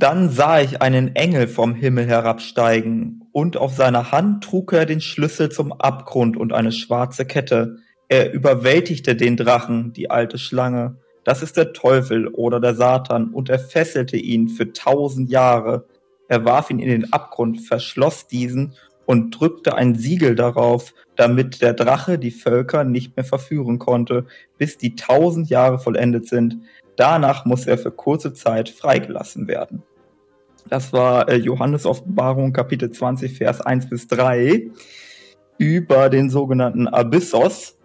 Dann sah ich einen Engel vom Himmel herabsteigen, und auf seiner Hand trug er den Schlüssel zum Abgrund und eine schwarze Kette. Er überwältigte den Drachen, die alte Schlange. Das ist der Teufel oder der Satan, und er fesselte ihn für tausend Jahre. Er warf ihn in den Abgrund, verschloss diesen und drückte ein Siegel darauf, damit der Drache die Völker nicht mehr verführen konnte, bis die tausend Jahre vollendet sind. Danach muss er für kurze Zeit freigelassen werden. Das war äh, Johannes Offenbarung Kapitel 20, Vers 1 bis 3 über den sogenannten Abyssos.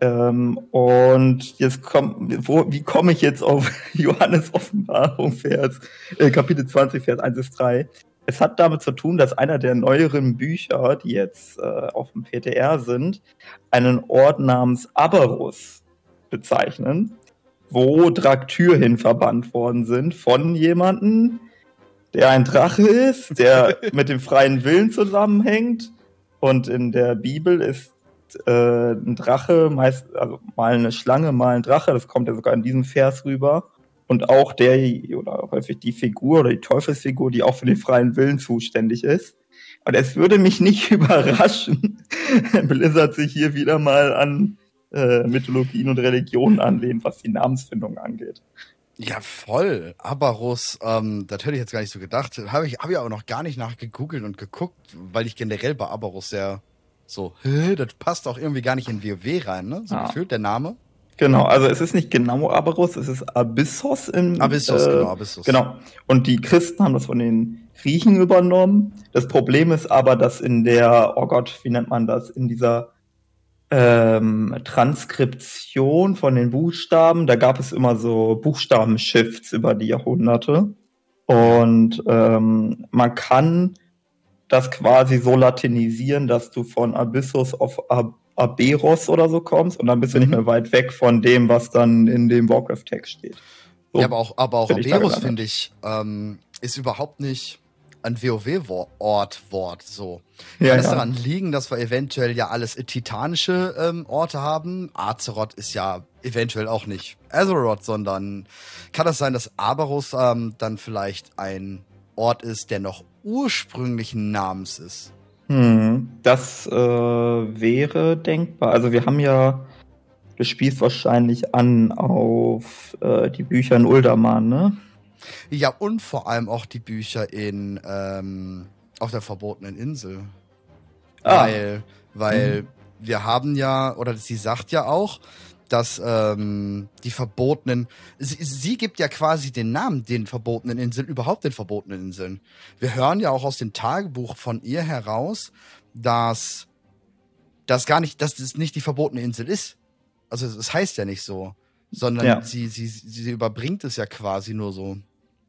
Ähm, und jetzt kommt, wie komme ich jetzt auf Johannes Offenbarung Vers, äh, Kapitel 20, Vers 1 bis 3? Es hat damit zu tun, dass einer der neueren Bücher, die jetzt äh, auf dem PTR sind, einen Ort namens Aberus bezeichnen wo Draktyrien verbannt worden sind von jemandem, der ein Drache ist, der mit dem freien Willen zusammenhängt. Und in der Bibel ist äh, ein Drache meist, also mal eine Schlange, mal ein Drache. Das kommt ja sogar in diesem Vers rüber. Und auch der, oder häufig die Figur oder die Teufelsfigur, die auch für den freien Willen zuständig ist. Und es würde mich nicht überraschen, Blizzard sich hier wieder mal an äh, Mythologien und Religionen anlehnt, was die Namensfindung angeht. Ja, voll. Abarus, ähm, das hätte ich jetzt gar nicht so gedacht. Habe ich, hab ich aber noch gar nicht nachgegoogelt und geguckt, weil ich generell bei Abarus sehr so, hä, das passt auch irgendwie gar nicht in WoW rein, ne? So ah. gefühlt der Name. Genau, also es ist nicht genau Abarus, es ist Abyssos im Abyssos, äh, genau, Abyssos. Genau. Und die Christen haben das von den Griechen übernommen. Das Problem ist aber, dass in der, oh Gott, wie nennt man das, in dieser ähm, Transkription von den Buchstaben. Da gab es immer so Buchstabenshifts über die Jahrhunderte. Und ähm, man kann das quasi so latinisieren, dass du von Abyssus auf Ab Aberos oder so kommst und dann bist du nicht mhm. mehr weit weg von dem, was dann in dem Warcraft-Text steht. So, ja, aber auch, aber auch Aberos, finde ich, ähm, ist überhaupt nicht ein WoW-Ort, Wort, so. Ja, Kann es ja. daran liegen, dass wir eventuell ja alles titanische ähm, Orte haben? Azeroth ist ja eventuell auch nicht Azeroth, sondern kann es das sein, dass Aberus ähm, dann vielleicht ein Ort ist, der noch ursprünglichen Namens ist? Hm, das äh, wäre denkbar. Also wir haben ja, du spielst wahrscheinlich an auf äh, die Bücher in Uldaman, ne? Ja, und vor allem auch die Bücher in ähm, auf der verbotenen Insel. Ah. Weil, weil mhm. wir haben ja, oder sie sagt ja auch, dass ähm, die verbotenen, sie, sie gibt ja quasi den Namen den verbotenen Inseln, überhaupt den verbotenen Inseln. Wir hören ja auch aus dem Tagebuch von ihr heraus, dass das gar nicht, dass das nicht die verbotene Insel ist. Also es das heißt ja nicht so, sondern ja. sie, sie, sie überbringt es ja quasi nur so.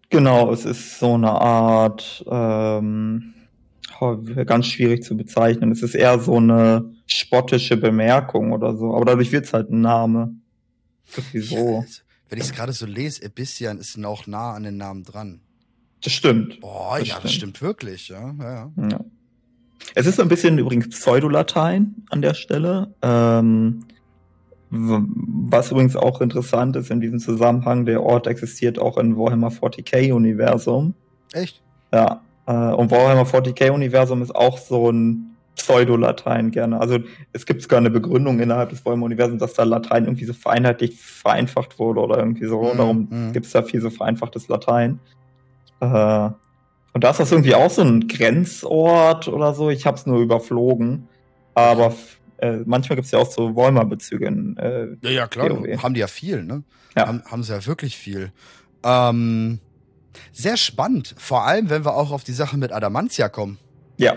Genau, es ist so eine Art, ähm, ganz schwierig zu bezeichnen. Es ist eher so eine spottische Bemerkung oder so, aber dadurch wird es halt ein Name. Wieso? Ja, wenn ich es gerade so lese, Ebissian ist noch nah an den Namen dran. Das stimmt. Boah, das ja, stimmt. das stimmt wirklich, ja. ja. ja. Es ist so ein bisschen übrigens Pseudolatein an der Stelle. Ähm, was übrigens auch interessant ist in diesem Zusammenhang, der Ort existiert auch in Warhammer 40k-Universum. Echt? Ja. Äh, und Warhammer 40k-Universum ist auch so ein Pseudolatein gerne. Also es gibt sogar eine Begründung innerhalb des Warhammer-Universums, dass da Latein irgendwie so vereinheitlicht vereinfacht wurde oder irgendwie so. Mm, Darum mm. gibt es da viel so vereinfachtes Latein. Äh, und da ist das irgendwie auch so ein Grenzort oder so. Ich habe es nur überflogen. Aber äh, manchmal gibt es ja auch so Wollmer-Bezüge in äh, Ja, ja, klar. WoW. Haben die ja viel, ne? Ja. Haben, haben sie ja wirklich viel. Ähm, sehr spannend. Vor allem, wenn wir auch auf die Sache mit Adamantia kommen. Ja.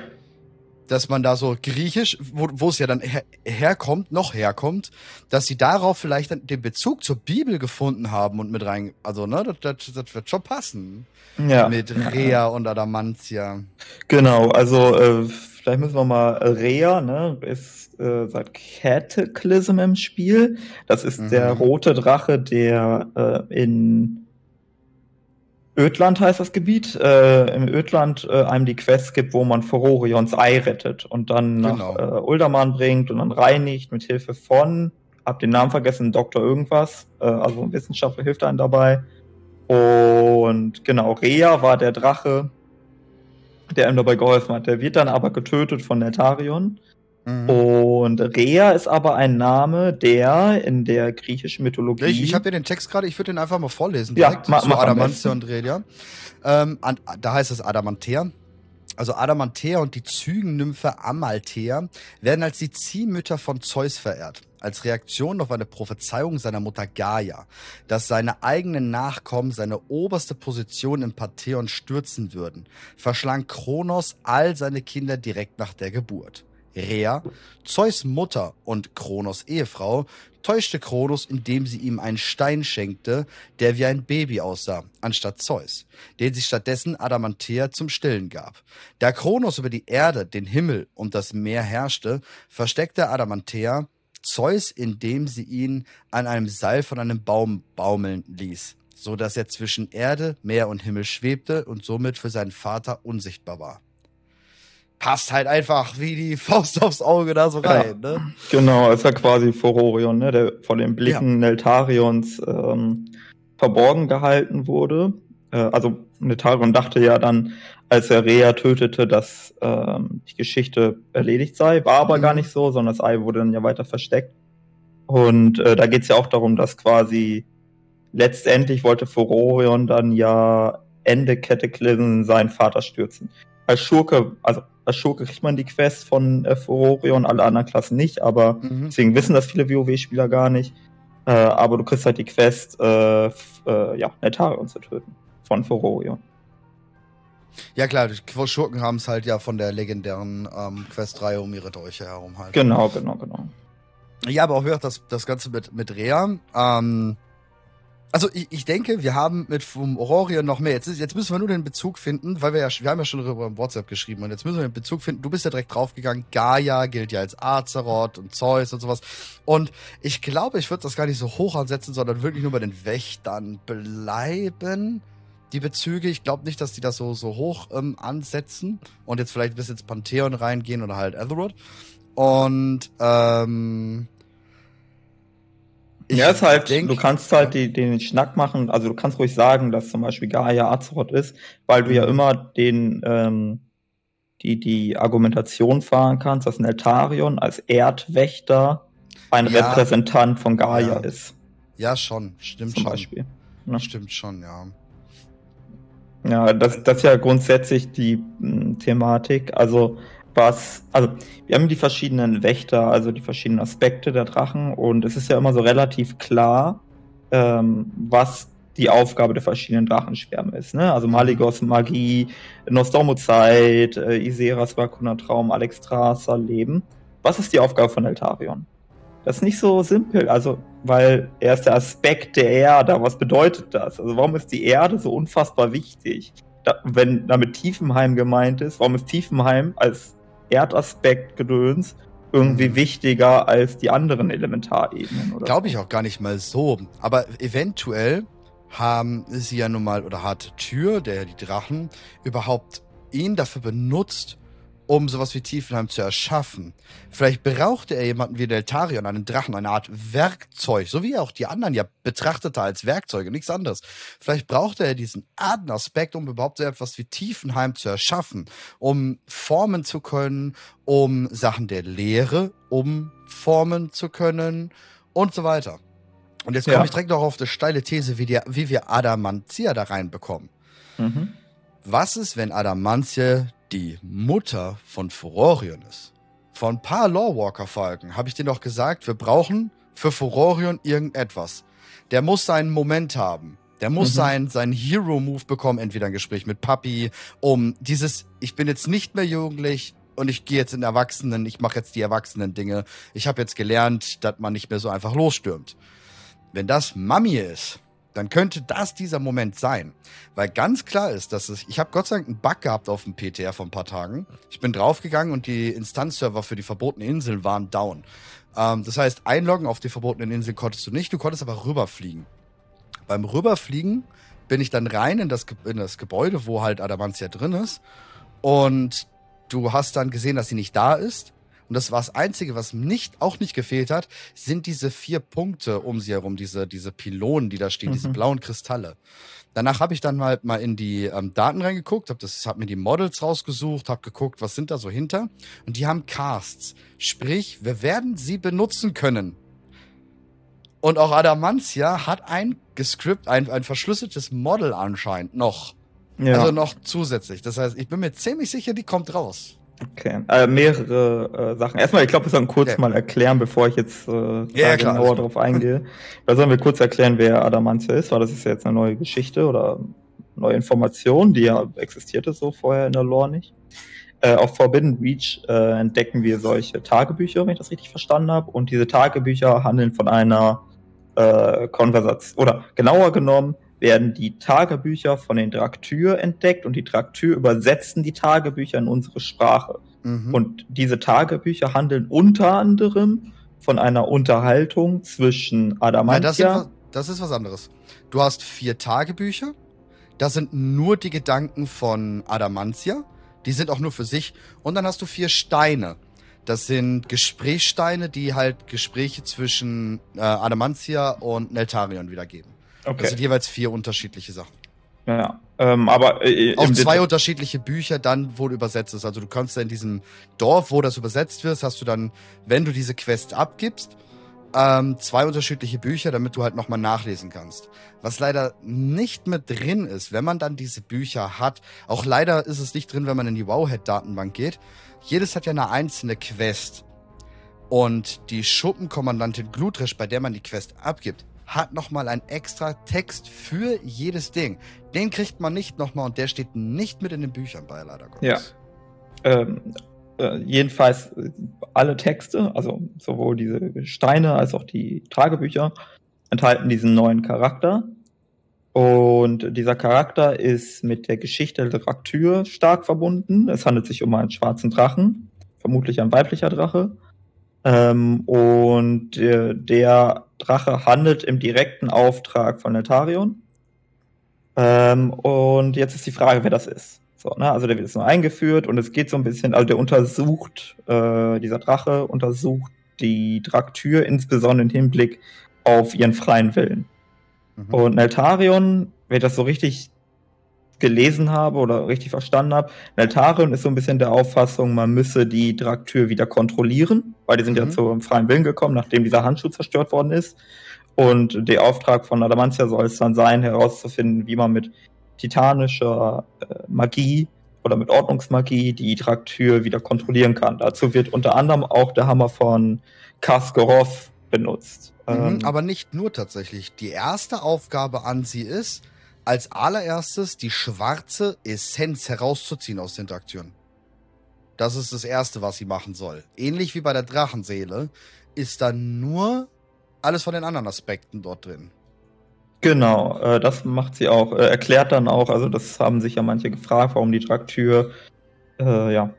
Dass man da so griechisch, wo, wo es ja dann her, herkommt, noch herkommt, dass sie darauf vielleicht dann den Bezug zur Bibel gefunden haben und mit rein, also, ne, das, das, das wird schon passen. Ja. Mit Rea ja. und Adamantia. Genau, also, äh, vielleicht müssen wir mal, Rea, ne, ist äh, seit Cataclysm im Spiel. Das ist mhm. der rote Drache, der äh, in Ödland heißt das Gebiet, äh, im Ödland äh, einem die Quest gibt, wo man Fororions Ei rettet und dann genau. nach äh, Uldaman bringt und dann reinigt mit Hilfe von, hab den Namen vergessen, Doktor irgendwas, äh, also ein Wissenschaftler hilft einem dabei. Und genau, Rea war der Drache, der ihm dabei geholfen hat. Der wird dann aber getötet von Netarion. Mhm. Und Rea ist aber ein Name, der in der griechischen Mythologie. Ich, ich habe hier den Text gerade, ich würde den einfach mal vorlesen. Direkt ja, ma, zu Adamantia und Rea. Ähm, da heißt es Adamantea. Also Adamantea und die Zügennymphe Amalthea werden als die Ziehmütter von Zeus verehrt als Reaktion auf eine Prophezeiung seiner Mutter Gaia, dass seine eigenen Nachkommen seine oberste Position im Pantheon stürzen würden, verschlang Kronos all seine Kinder direkt nach der Geburt. Rhea, Zeus Mutter und Kronos Ehefrau, täuschte Kronos, indem sie ihm einen Stein schenkte, der wie ein Baby aussah, anstatt Zeus, den sie stattdessen Adamanthea zum Stillen gab. Da Kronos über die Erde, den Himmel und das Meer herrschte, versteckte Adamanthea Zeus, indem sie ihn an einem Seil von einem Baum baumeln ließ, so dass er zwischen Erde, Meer und Himmel schwebte und somit für seinen Vater unsichtbar war. Passt halt einfach wie die Faust aufs Auge da so rein, ja, ne? Genau, ist ja quasi Furorion, ne, der vor den Blicken ja. Neltarions ähm, verborgen gehalten wurde. Äh, also Netarion dachte ja dann, als er Rea tötete, dass ähm, die Geschichte erledigt sei. War aber mhm. gar nicht so, sondern das Ei wurde dann ja weiter versteckt. Und äh, da geht es ja auch darum, dass quasi letztendlich wollte Furorion dann ja Ende Cataclysm seinen Vater stürzen. Als Schurke, also als Schurke kriegt man die Quest von äh, Furorion, alle anderen Klassen nicht, aber mhm. deswegen wissen das viele WoW-Spieler gar nicht. Äh, aber du kriegst halt die Quest, äh, äh, ja, Netarion zu töten von Furorion. Ja klar, die Schurken haben es halt ja von der legendären ähm, Questreihe um ihre Dolche herum halt. Genau, genau, genau. Ja, aber auch wieder das, das Ganze mit, mit Rea. Ähm, also ich, ich denke, wir haben mit vom Aurorion noch mehr. Jetzt, jetzt müssen wir nur den Bezug finden, weil wir ja, wir haben ja schon darüber im WhatsApp geschrieben und jetzt müssen wir den Bezug finden. Du bist ja direkt draufgegangen. Gaia gilt ja als Azeroth und Zeus und sowas. Und ich glaube, ich würde das gar nicht so hoch ansetzen, sondern wirklich nur bei den Wächtern bleiben die Bezüge. Ich glaube nicht, dass die das so, so hoch ähm, ansetzen und jetzt vielleicht bis ins Pantheon reingehen oder halt Azeroth. Und ähm, ja, ist halt, denk, du kannst halt die, den Schnack machen, also du kannst ruhig sagen, dass zum Beispiel Gaia Azeroth ist, weil du ja mhm. immer den, ähm, die, die Argumentation fahren kannst, dass Neltarion als Erdwächter ein ja, Repräsentant von Gaia ja. ist. Ja, schon, stimmt zum schon. Beispiel. Ne? Stimmt schon, ja. Ja, das, das ist ja grundsätzlich die m, hm, Thematik. Also was, also wir haben die verschiedenen Wächter, also die verschiedenen Aspekte der Drachen und es ist ja immer so relativ klar, ähm, was die Aufgabe der verschiedenen Drachenschwärme ist. Ne? Also Maligos Magie, Nostormo-Zeit, äh, Iseras Vakuna Traum, Alexstrasza Leben. Was ist die Aufgabe von Eltarion? Das ist nicht so simpel, also, weil er ist der Aspekt der Erde. Was bedeutet das? Also, warum ist die Erde so unfassbar wichtig? Wenn damit Tiefenheim gemeint ist, warum ist Tiefenheim als Erdaspekt gedöns irgendwie mhm. wichtiger als die anderen Elementarebenen? Glaube ich auch gar nicht mal so. Aber eventuell haben sie ja nun mal, oder hat Tür, der die Drachen, überhaupt ihn dafür benutzt, um sowas wie Tiefenheim zu erschaffen. Vielleicht brauchte er jemanden wie Deltarion, einen Drachen, eine Art Werkzeug, so wie er auch die anderen ja betrachtete als Werkzeuge, nichts anderes. Vielleicht brauchte er diesen Erdenaspekt, um überhaupt so etwas wie Tiefenheim zu erschaffen, um formen zu können, um Sachen der Lehre umformen zu können und so weiter. Und jetzt komme ja. ich direkt noch auf eine steile These, wie, die, wie wir Adamantia da reinbekommen. Mhm. Was ist, wenn Adamantia die Mutter von Furorion ist. Vor ein paar Lawwalker-Folgen habe ich dir noch gesagt, wir brauchen für Furorion irgendetwas. Der muss seinen Moment haben. Der muss mhm. seinen, seinen Hero-Move bekommen, entweder ein Gespräch mit Papi, um dieses, ich bin jetzt nicht mehr jugendlich und ich gehe jetzt in Erwachsenen, ich mache jetzt die Erwachsenen-Dinge. Ich habe jetzt gelernt, dass man nicht mehr so einfach losstürmt. Wenn das Mami ist, dann könnte das dieser Moment sein. Weil ganz klar ist, dass es, ich habe Gott sei Dank einen Bug gehabt auf dem PTR vor ein paar Tagen. Ich bin draufgegangen und die Instanzserver für die verbotene Insel waren down. Ähm, das heißt, einloggen auf die verbotenen Insel konntest du nicht, du konntest aber rüberfliegen. Beim Rüberfliegen bin ich dann rein in das, in das Gebäude, wo halt Adamantia drin ist. Und du hast dann gesehen, dass sie nicht da ist. Und das war das Einzige, was nicht, auch nicht gefehlt hat, sind diese vier Punkte um sie herum, diese, diese Pylonen, die da stehen, mhm. diese blauen Kristalle. Danach habe ich dann halt mal in die ähm, Daten reingeguckt, habe hab mir die Models rausgesucht, habe geguckt, was sind da so hinter. Und die haben Casts. Sprich, wir werden sie benutzen können. Und auch Adamantia hat ein Gescript, ein, ein verschlüsseltes Model anscheinend noch. Ja. Also noch zusätzlich. Das heißt, ich bin mir ziemlich sicher, die kommt raus. Okay, äh, mehrere äh, Sachen. Erstmal, ich glaube, wir sollen kurz okay. mal erklären, bevor ich jetzt äh, ja, genauer darauf eingehe. Da sollen wir kurz erklären, wer Adamantia ist, weil das ist ja jetzt eine neue Geschichte oder neue Information, die ja existierte so vorher in der Lore nicht. Äh, auf Forbidden Reach äh, entdecken wir solche Tagebücher, wenn ich das richtig verstanden habe. Und diese Tagebücher handeln von einer äh, Konversation, oder genauer genommen, werden die Tagebücher von den Draktyr entdeckt und die Draktyr übersetzen die Tagebücher in unsere Sprache. Mhm. Und diese Tagebücher handeln unter anderem von einer Unterhaltung zwischen Adamantia. Ja, das, das ist was anderes. Du hast vier Tagebücher. Das sind nur die Gedanken von Adamantia. Die sind auch nur für sich. Und dann hast du vier Steine. Das sind Gesprächssteine, die halt Gespräche zwischen äh, Adamantia und Neltarion wiedergeben. Okay. Das sind jeweils vier unterschiedliche Sachen. Ja, ähm, aber äh, auch zwei Detail unterschiedliche Bücher dann wohl übersetzt ist. Also du kannst ja in diesem Dorf, wo das übersetzt wird, hast du dann, wenn du diese Quest abgibst, ähm, zwei unterschiedliche Bücher, damit du halt nochmal nachlesen kannst. Was leider nicht mit drin ist, wenn man dann diese Bücher hat. Auch leider ist es nicht drin, wenn man in die Wowhead-Datenbank geht. Jedes hat ja eine einzelne Quest. Und die Schuppenkommandantin Glutresch, bei der man die Quest abgibt, hat nochmal einen extra Text für jedes Ding. Den kriegt man nicht nochmal und der steht nicht mit in den Büchern bei, leider Gottes. Ja. Ähm, äh, jedenfalls äh, alle Texte, also sowohl diese Steine als auch die Tagebücher, enthalten diesen neuen Charakter. Und dieser Charakter ist mit der Geschichte der Raktür stark verbunden. Es handelt sich um einen schwarzen Drachen, vermutlich ein weiblicher Drache. Ähm, und äh, der Drache handelt im direkten Auftrag von Netarion. Ähm, und jetzt ist die Frage, wer das ist. So, ne? Also der wird jetzt nur eingeführt und es geht so ein bisschen, also der untersucht, äh, dieser Drache untersucht die Draktür, insbesondere im Hinblick auf ihren freien Willen. Mhm. Und Neltarion, ich das so richtig gelesen habe oder richtig verstanden habe, Neltarion ist so ein bisschen der Auffassung, man müsse die Draktür wieder kontrollieren, weil die sind mhm. ja zum freien Willen gekommen, nachdem dieser Handschuh zerstört worden ist. Und der Auftrag von Adamantia soll es dann sein, herauszufinden, wie man mit titanischer äh, Magie oder mit Ordnungsmagie die Draktür wieder kontrollieren kann. Dazu wird unter anderem auch der Hammer von Kaskorov benutzt. Mhm, ähm, aber nicht nur tatsächlich. Die erste Aufgabe an sie ist, als allererstes die schwarze Essenz herauszuziehen aus der Interaktion. Das ist das Erste, was sie machen soll. Ähnlich wie bei der Drachenseele ist dann nur alles von den anderen Aspekten dort drin. Genau, äh, das macht sie auch. Äh, erklärt dann auch, also das haben sich ja manche gefragt, warum die Draktür äh, ja,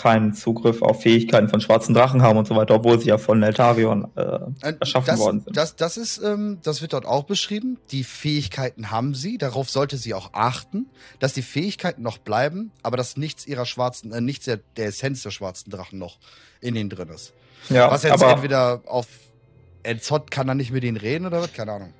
keinen Zugriff auf Fähigkeiten von schwarzen Drachen haben und so weiter, obwohl sie ja von Neltarion äh, äh, erschaffen das, worden sind. Das, das ist, ähm, das wird dort auch beschrieben. Die Fähigkeiten haben sie, darauf sollte sie auch achten, dass die Fähigkeiten noch bleiben, aber dass nichts ihrer schwarzen, äh, nichts der, der Essenz der schwarzen Drachen noch in ihnen drin ist. Ja, was jetzt aber, entweder auf Enzot kann er nicht mit ihnen reden oder was? Keine Ahnung.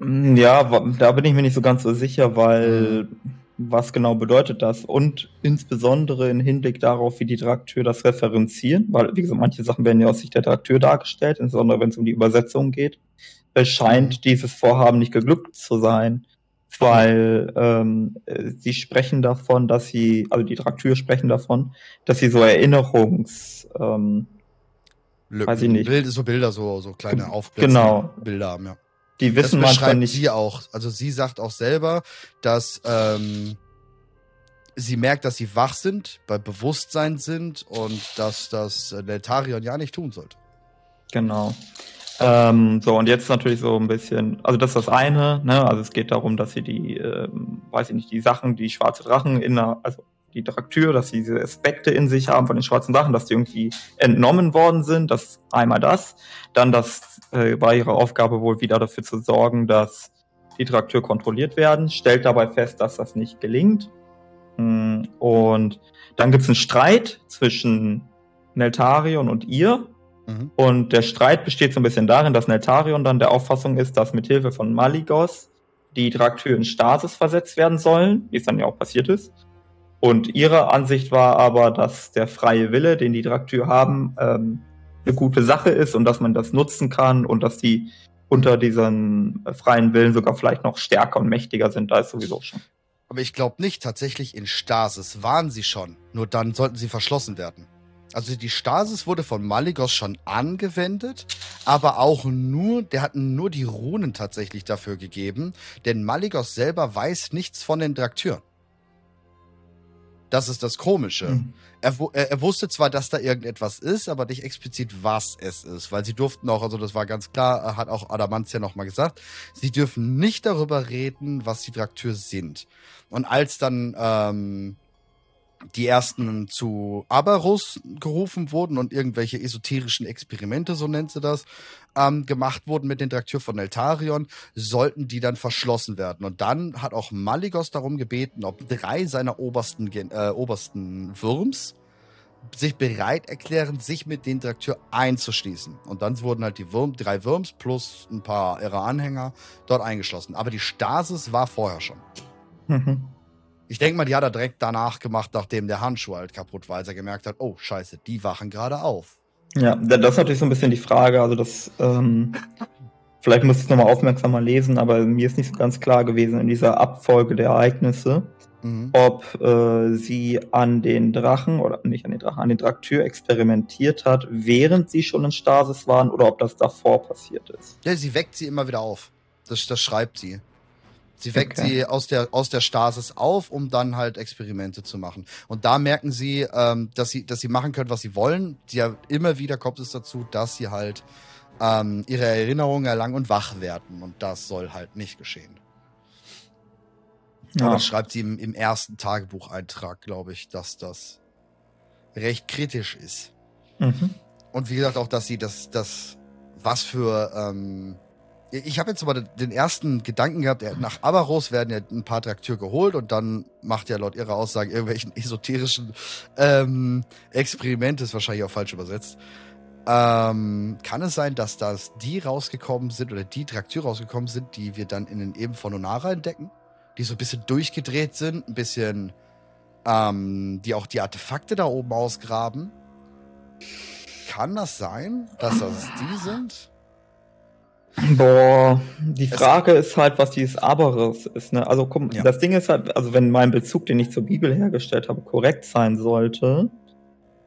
Mm, ja, da bin ich mir nicht so ganz so sicher, weil mhm was genau bedeutet das? Und insbesondere im Hinblick darauf, wie die Trakteur das referenzieren, weil, wie gesagt, manche Sachen werden ja aus Sicht der Trakteur dargestellt, insbesondere wenn es um die Übersetzung geht. Es scheint dieses Vorhaben nicht geglückt zu sein, weil ähm, sie sprechen davon, dass sie, also die Trakteur sprechen davon, dass sie so Erinnerungs, ähm, Lücken, weiß ich nicht. Bild, so Bilder, so, so kleine Aufblitze genau. Bilder haben, ja. Die wissen das manchmal nicht. sie auch. Also sie sagt auch selber, dass ähm, sie merkt, dass sie wach sind, bei Bewusstsein sind und dass das Neltarion ja nicht tun sollte. Genau. Ähm, so, und jetzt natürlich so ein bisschen, also das ist das eine, ne? Also es geht darum, dass sie die, ähm, weiß ich nicht, die Sachen, die schwarze Drachen in der, also die Draktür, dass sie diese Aspekte in sich haben von den schwarzen Sachen, dass die irgendwie entnommen worden sind. Das einmal das. Dann das äh, war ihre Aufgabe wohl wieder dafür zu sorgen, dass die Draktür kontrolliert werden. Stellt dabei fest, dass das nicht gelingt. Mm, und dann gibt es einen Streit zwischen Neltarion und ihr. Mhm. Und der Streit besteht so ein bisschen darin, dass Neltarion dann der Auffassung ist, dass mit Hilfe von Maligos die Draktür in Stasis versetzt werden sollen, wie es dann ja auch passiert ist. Und ihre Ansicht war aber, dass der freie Wille, den die Draktür haben, ähm, eine gute Sache ist und dass man das nutzen kann und dass die unter diesem freien Willen sogar vielleicht noch stärker und mächtiger sind, ist sowieso schon. Aber ich glaube nicht, tatsächlich in Stasis waren sie schon. Nur dann sollten sie verschlossen werden. Also die Stasis wurde von Maligos schon angewendet, aber auch nur, der hat nur die Runen tatsächlich dafür gegeben, denn Maligos selber weiß nichts von den Draktüren. Das ist das Komische. Mhm. Er, er, er, wusste zwar, dass da irgendetwas ist, aber nicht explizit, was es ist, weil sie durften auch, also das war ganz klar, hat auch Adamantia nochmal gesagt, sie dürfen nicht darüber reden, was die Draktür sind. Und als dann ähm, die ersten zu Abarus gerufen wurden und irgendwelche esoterischen Experimente, so nennt sie das, ähm, gemacht wurden mit den Draktür von Eltarion, sollten die dann verschlossen werden. Und dann hat auch Maligos darum gebeten, ob drei seiner obersten, äh, obersten Würms sich bereit erklären, sich mit den Draktür einzuschließen. Und dann wurden halt die Würm, drei Würms plus ein paar ihrer Anhänger dort eingeschlossen. Aber die Stasis war vorher schon. Mhm. Ich denke mal, die hat er direkt danach gemacht, nachdem der Handschuh halt kaputt war, als er gemerkt hat, oh scheiße, die wachen gerade auf. Ja, das ist natürlich so ein bisschen die Frage. Also das, ähm, vielleicht muss ich es nochmal aufmerksamer lesen, aber mir ist nicht so ganz klar gewesen in dieser Abfolge der Ereignisse, mhm. ob äh, sie an den Drachen oder nicht an den Drachen, an den Draktür experimentiert hat, während sie schon in Stasis waren oder ob das davor passiert ist. Ja, sie weckt sie immer wieder auf. Das, das schreibt sie. Sie weckt okay. sie aus der, aus der Stasis auf, um dann halt Experimente zu machen. Und da merken sie, ähm, dass sie, dass sie machen können, was sie wollen. Ja, immer wieder kommt es dazu, dass sie halt ähm, ihre Erinnerungen erlangen und wach werden. Und das soll halt nicht geschehen. Ja. das schreibt sie im, im ersten Tagebucheintrag, glaube ich, dass das recht kritisch ist. Mhm. Und wie gesagt, auch, dass sie das, das was für ähm, ich habe jetzt aber den ersten Gedanken gehabt, nach Abaros werden ja ein paar Traktur geholt und dann macht ja laut ihrer Aussage irgendwelchen esoterischen ähm, Experimente, ist wahrscheinlich auch falsch übersetzt. Ähm, kann es sein, dass das die rausgekommen sind oder die Traktur rausgekommen sind, die wir dann in den Eben von Onara entdecken? Die so ein bisschen durchgedreht sind, ein bisschen, ähm, die auch die Artefakte da oben ausgraben? Kann das sein, dass das die sind? Boah, die Frage ist halt, was dieses Aberes ist. Ne? Also guck, ja. das Ding ist halt, also wenn mein Bezug, den ich zur Bibel hergestellt habe, korrekt sein sollte,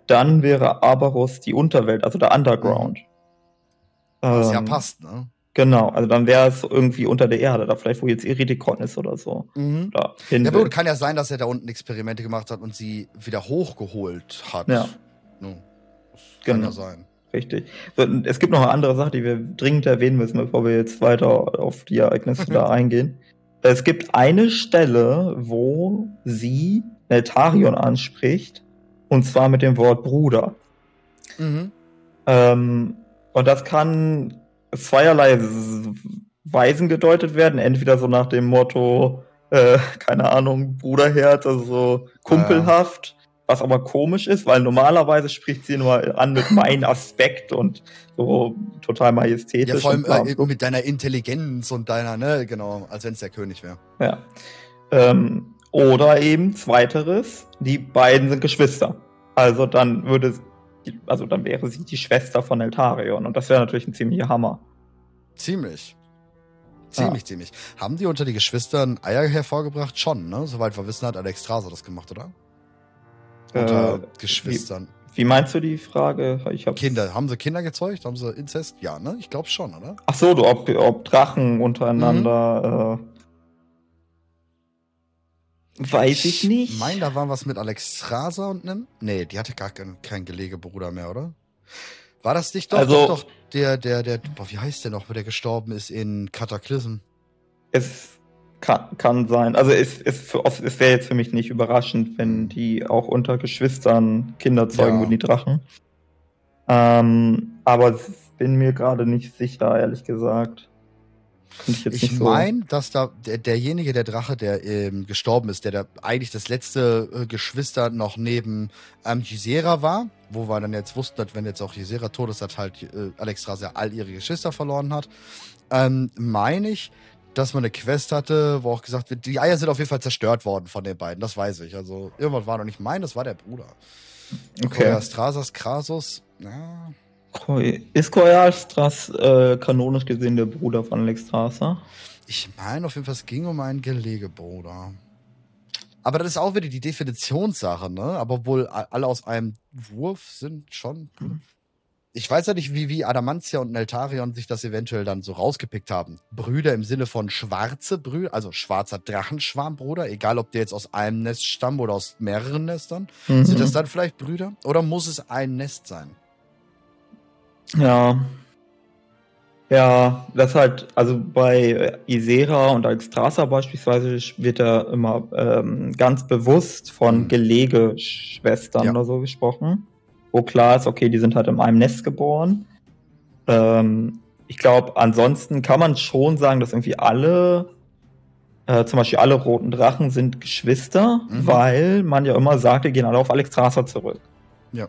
dann wäre Aberus die Unterwelt, also der Underground. Was ähm, ja passt, ne? Genau, also dann wäre es irgendwie unter der Erde, da vielleicht wo jetzt Iridikon ist oder so. Mhm. Ja, aber kann ja sein, dass er da unten Experimente gemacht hat und sie wieder hochgeholt hat. Ja. No. Kann genau. ja sein. Richtig. Es gibt noch eine andere Sache, die wir dringend erwähnen müssen, bevor wir jetzt weiter auf die Ereignisse da eingehen. Es gibt eine Stelle, wo sie Neltarion anspricht, und zwar mit dem Wort Bruder. Mhm. Ähm, und das kann zweierlei Weisen gedeutet werden. Entweder so nach dem Motto, äh, keine Ahnung, Bruderherz, also so kumpelhaft. Was aber komisch ist, weil normalerweise spricht sie nur an mit meinem Aspekt und so total majestätisch. Ja, vor allem äh, mit deiner Intelligenz und deiner, ne, genau, als wenn es der König wäre. Ja. Ähm, oder eben zweiteres, die beiden sind Geschwister. Also dann würde, also dann wäre sie die Schwester von Eltarion und das wäre natürlich ein ziemlicher Hammer. Ziemlich. Ziemlich, ja. ziemlich. Haben die unter die Geschwistern Eier hervorgebracht? Schon, ne? Soweit wir wissen, hat Alex Strasser das gemacht, oder? Unter äh, Geschwistern. Wie, wie, meinst du die Frage? Ich hab's Kinder. Haben sie Kinder gezeugt? Haben sie Inzest? Ja, ne? Ich glaube schon, oder? Ach so, du, ob, ob Drachen untereinander. Mhm. Äh, weiß ich nicht. Ich meine, da war was mit Alex Raser und nem. Nee, die hatte gar keinen kein Gelegebruder mehr, oder? War das nicht doch, also, doch, doch der, der, der, boah, wie heißt der noch, der gestorben ist in Cataclysm? Es kann, kann sein. Also es, es, es wäre jetzt für mich nicht überraschend, wenn die auch unter Geschwistern Kinder zeugen ja. die Drachen. Ähm, aber bin mir gerade nicht sicher, ehrlich gesagt. ich, ich meine, so. dass da der, derjenige, der Drache, der ähm, gestorben ist, der da eigentlich das letzte äh, Geschwister noch neben ähm, Ysera war, wo wir dann jetzt wussten, dass wenn jetzt auch Ysera tot ist, dass halt äh, Alexstrasza all ihre Geschwister verloren hat, ähm, meine ich, dass man eine Quest hatte, wo auch gesagt wird, die Eier sind auf jeden Fall zerstört worden von den beiden, das weiß ich. Also irgendwas war noch nicht mein, das war der Bruder. Okay. Strasas Krasus, ja. Ist Koyastras äh, kanonisch gesehen der Bruder von Alexstrasza? Ich meine auf jeden Fall, es ging um einen Gelegebruder. Aber das ist auch wieder die Definitionssache, ne? Aber wohl alle aus einem Wurf sind schon. Mhm. Ich weiß ja nicht, wie, wie Adamantia und Neltarion sich das eventuell dann so rausgepickt haben. Brüder im Sinne von schwarze Brüder, also schwarzer Drachenschwarmbruder, egal ob der jetzt aus einem Nest stammt oder aus mehreren Nestern. Mhm. Sind das dann vielleicht Brüder? Oder muss es ein Nest sein? Ja. Ja, das halt, also bei Isera und Alexstrasza beispielsweise wird da immer ähm, ganz bewusst von mhm. Gelegeschwestern ja. oder so gesprochen. Wo klar ist, okay, die sind halt in einem Nest geboren. Ähm, ich glaube, ansonsten kann man schon sagen, dass irgendwie alle, äh, zum Beispiel alle roten Drachen sind Geschwister, mhm. weil man ja immer sagt, die gehen alle auf Alexstrasza zurück. Ja.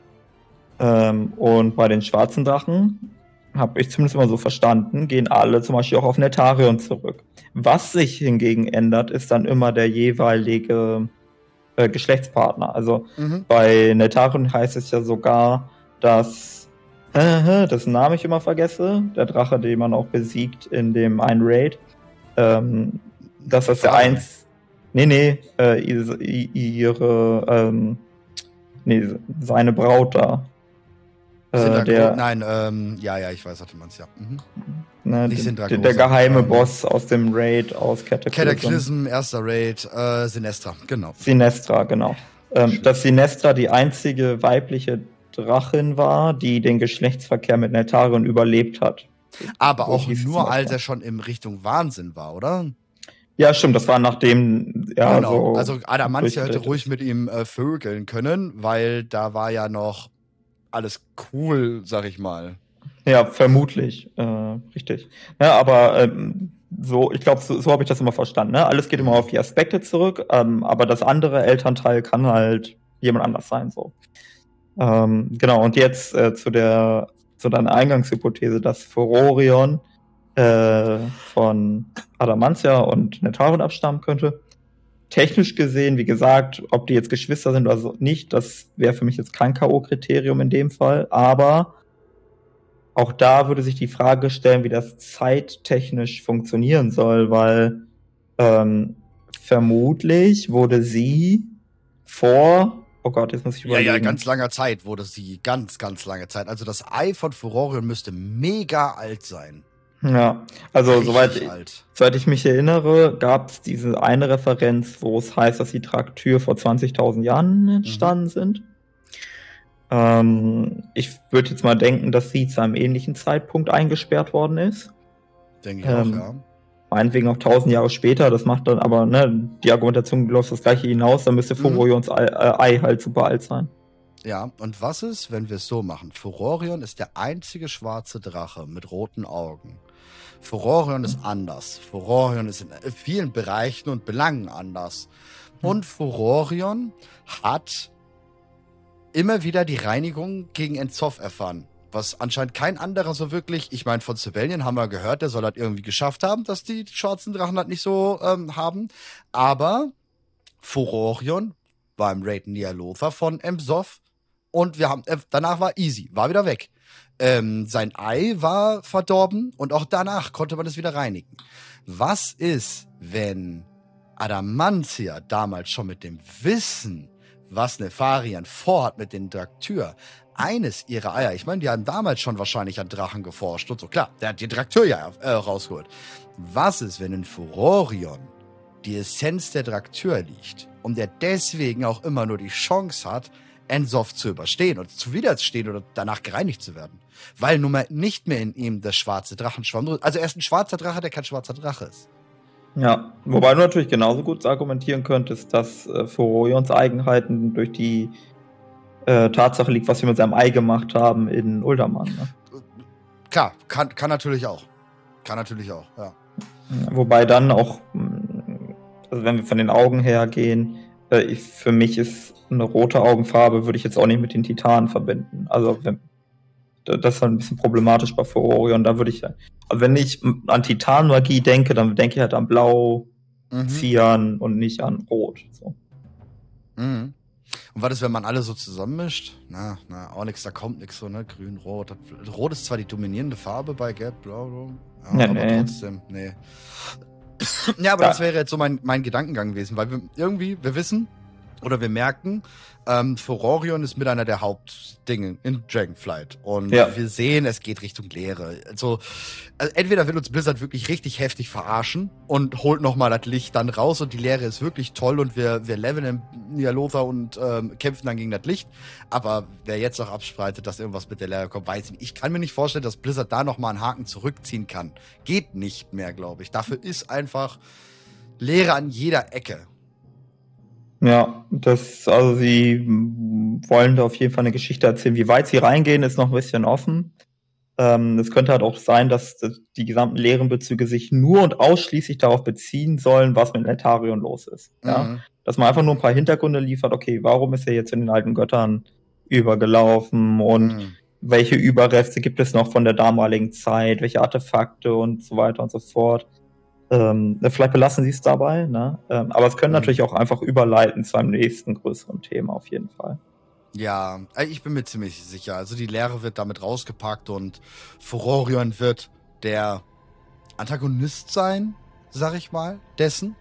Ähm, und bei den schwarzen Drachen, habe ich zumindest immer so verstanden, gehen alle zum Beispiel auch auf Netarion zurück. Was sich hingegen ändert, ist dann immer der jeweilige äh, Geschlechtspartner. Also mhm. bei Netarion heißt es ja sogar, dass äh, dessen Name ich immer vergesse, der Drache, den man auch besiegt in dem einen Raid, ähm, dass das der eins. Nee, nee, äh, ihre, ähm, nee, seine Braut da. Äh, der, nein, ähm, ja, ja, ich weiß, was du meinst, ja. Mhm. Ne, der, der, geheime ähm, Boss aus dem Raid aus Cataclysm. Cataclysm, erster Raid, äh, Sinestra, genau. Sinestra, genau. Ähm, dass Sinestra die einzige weibliche Drachin war, die den Geschlechtsverkehr mit Neltarion überlebt hat. Aber auch nur, als er schon in Richtung Wahnsinn war, oder? Ja, stimmt, das war nachdem, ja, genau. so Also Adamantia hätte ruhig mit ihm äh, vögeln können, weil da war ja noch alles cool, sag ich mal. Ja, vermutlich, äh, richtig. Ja, aber ähm, so, ich glaube, so, so habe ich das immer verstanden. Ne? Alles geht immer auf die Aspekte zurück, ähm, aber das andere Elternteil kann halt jemand anders sein. So. Ähm, genau, und jetzt äh, zu der zu deiner Eingangshypothese, dass Furorion äh, von Adamantia und Netarion abstammen könnte technisch gesehen, wie gesagt, ob die jetzt Geschwister sind oder so, nicht, das wäre für mich jetzt kein K.O.-Kriterium in dem Fall, aber auch da würde sich die Frage stellen, wie das zeittechnisch funktionieren soll, weil ähm, vermutlich wurde sie vor, oh Gott, jetzt muss ich überlegen. Ja, ja, ganz langer Zeit wurde sie, ganz, ganz lange Zeit. Also das Ei von Furorion müsste mega alt sein. Ja, also soweit, soweit ich mich erinnere, gab es diese eine Referenz, wo es heißt, dass die Traktür vor 20.000 Jahren entstanden mhm. sind. Ähm, ich würde jetzt mal denken, dass sie zu einem ähnlichen Zeitpunkt eingesperrt worden ist. Denke ich ähm, auch, ja. Meinetwegen auch 1000 Jahre später, das macht dann aber, ne, die Argumentation läuft das gleiche hinaus, dann müsste mhm. Furorions Ei, äh, Ei halt super alt sein. Ja, und was ist, wenn wir es so machen? Furorion ist der einzige schwarze Drache mit roten Augen. Furorion ist anders. Furorion ist in vielen Bereichen und Belangen anders. Und Furorion hat immer wieder die Reinigung gegen Entzoff erfahren. Was anscheinend kein anderer so wirklich, ich meine, von Sibelian haben wir gehört, der soll halt irgendwie geschafft haben, dass die schwarzen Drachen halt nicht so ähm, haben. Aber Furorion war im Raid Nialotha von Emsoff und wir haben, äh, danach war easy, war wieder weg. Ähm, sein Ei war verdorben und auch danach konnte man es wieder reinigen. Was ist, wenn Adamantia damals schon mit dem Wissen, was Nefarian vorhat mit den Draktyr, eines ihrer Eier, ich meine, die haben damals schon wahrscheinlich an Drachen geforscht und so, klar, der hat die Draktyr ja äh, rausgeholt. Was ist, wenn in Furorion die Essenz der Draktyr liegt und der deswegen auch immer nur die Chance hat, Ensoft zu überstehen und zu widerstehen oder danach gereinigt zu werden. Weil nun mal nicht mehr in ihm das schwarze Drachenschwamm drin Also er ist ein schwarzer Drache, der kein schwarzer Drache ist. Ja, wobei du natürlich genauso gut argumentieren könntest, dass äh, Furorions Eigenheiten durch die äh, Tatsache liegt, was wir mit seinem Ei gemacht haben in Uldaman. Ne? Klar, kann, kann natürlich auch. Kann natürlich auch, ja. Wobei dann auch, also wenn wir von den Augen her gehen, ich, für mich ist eine rote Augenfarbe, würde ich jetzt auch nicht mit den Titanen verbinden. Also wenn, das ist halt ein bisschen problematisch bei Furorion. Da würde ich, also wenn ich an Titanmagie denke, dann denke ich halt an Blau, mhm. Cyan und nicht an Rot. So. Mhm. Und was ist, wenn man alle so zusammenmischt? Na, na, auch nichts, da kommt nichts so, ne? Grün, Rot. Rot ist zwar die dominierende Farbe bei Gelb, Blau, Blau ja, ja, aber nee. trotzdem, nee. Ja, aber ja. das wäre jetzt so mein, mein Gedankengang gewesen, weil wir irgendwie, wir wissen, oder wir merken, ähm, Furorion ist mit einer der Hauptdinge in Dragonflight. Und ja. wir sehen, es geht Richtung Leere. Also, also, entweder will uns Blizzard wirklich richtig heftig verarschen und holt nochmal das Licht dann raus und die Leere ist wirklich toll und wir, wir leveln in Nialotha und ähm, kämpfen dann gegen das Licht. Aber wer jetzt auch abspreitet, dass irgendwas mit der Leere kommt, weiß ich nicht. Ich kann mir nicht vorstellen, dass Blizzard da nochmal einen Haken zurückziehen kann. Geht nicht mehr, glaube ich. Dafür ist einfach Leere an jeder Ecke. Ja, das, also sie wollen da auf jeden Fall eine Geschichte erzählen. Wie weit sie reingehen, ist noch ein bisschen offen. Ähm, es könnte halt auch sein, dass die gesamten Lehrenbezüge sich nur und ausschließlich darauf beziehen sollen, was mit Letarion los ist. Mhm. Ja? Dass man einfach nur ein paar Hintergründe liefert, okay, warum ist er jetzt in den alten Göttern übergelaufen und mhm. welche Überreste gibt es noch von der damaligen Zeit, welche Artefakte und so weiter und so fort. Ähm, vielleicht belassen sie es dabei, ne? Ähm, aber es können mhm. natürlich auch einfach überleiten zu einem nächsten größeren Thema auf jeden Fall. Ja, äh, ich bin mir ziemlich sicher. Also die Lehre wird damit rausgepackt und Furorion wird der Antagonist sein, sag ich mal, dessen.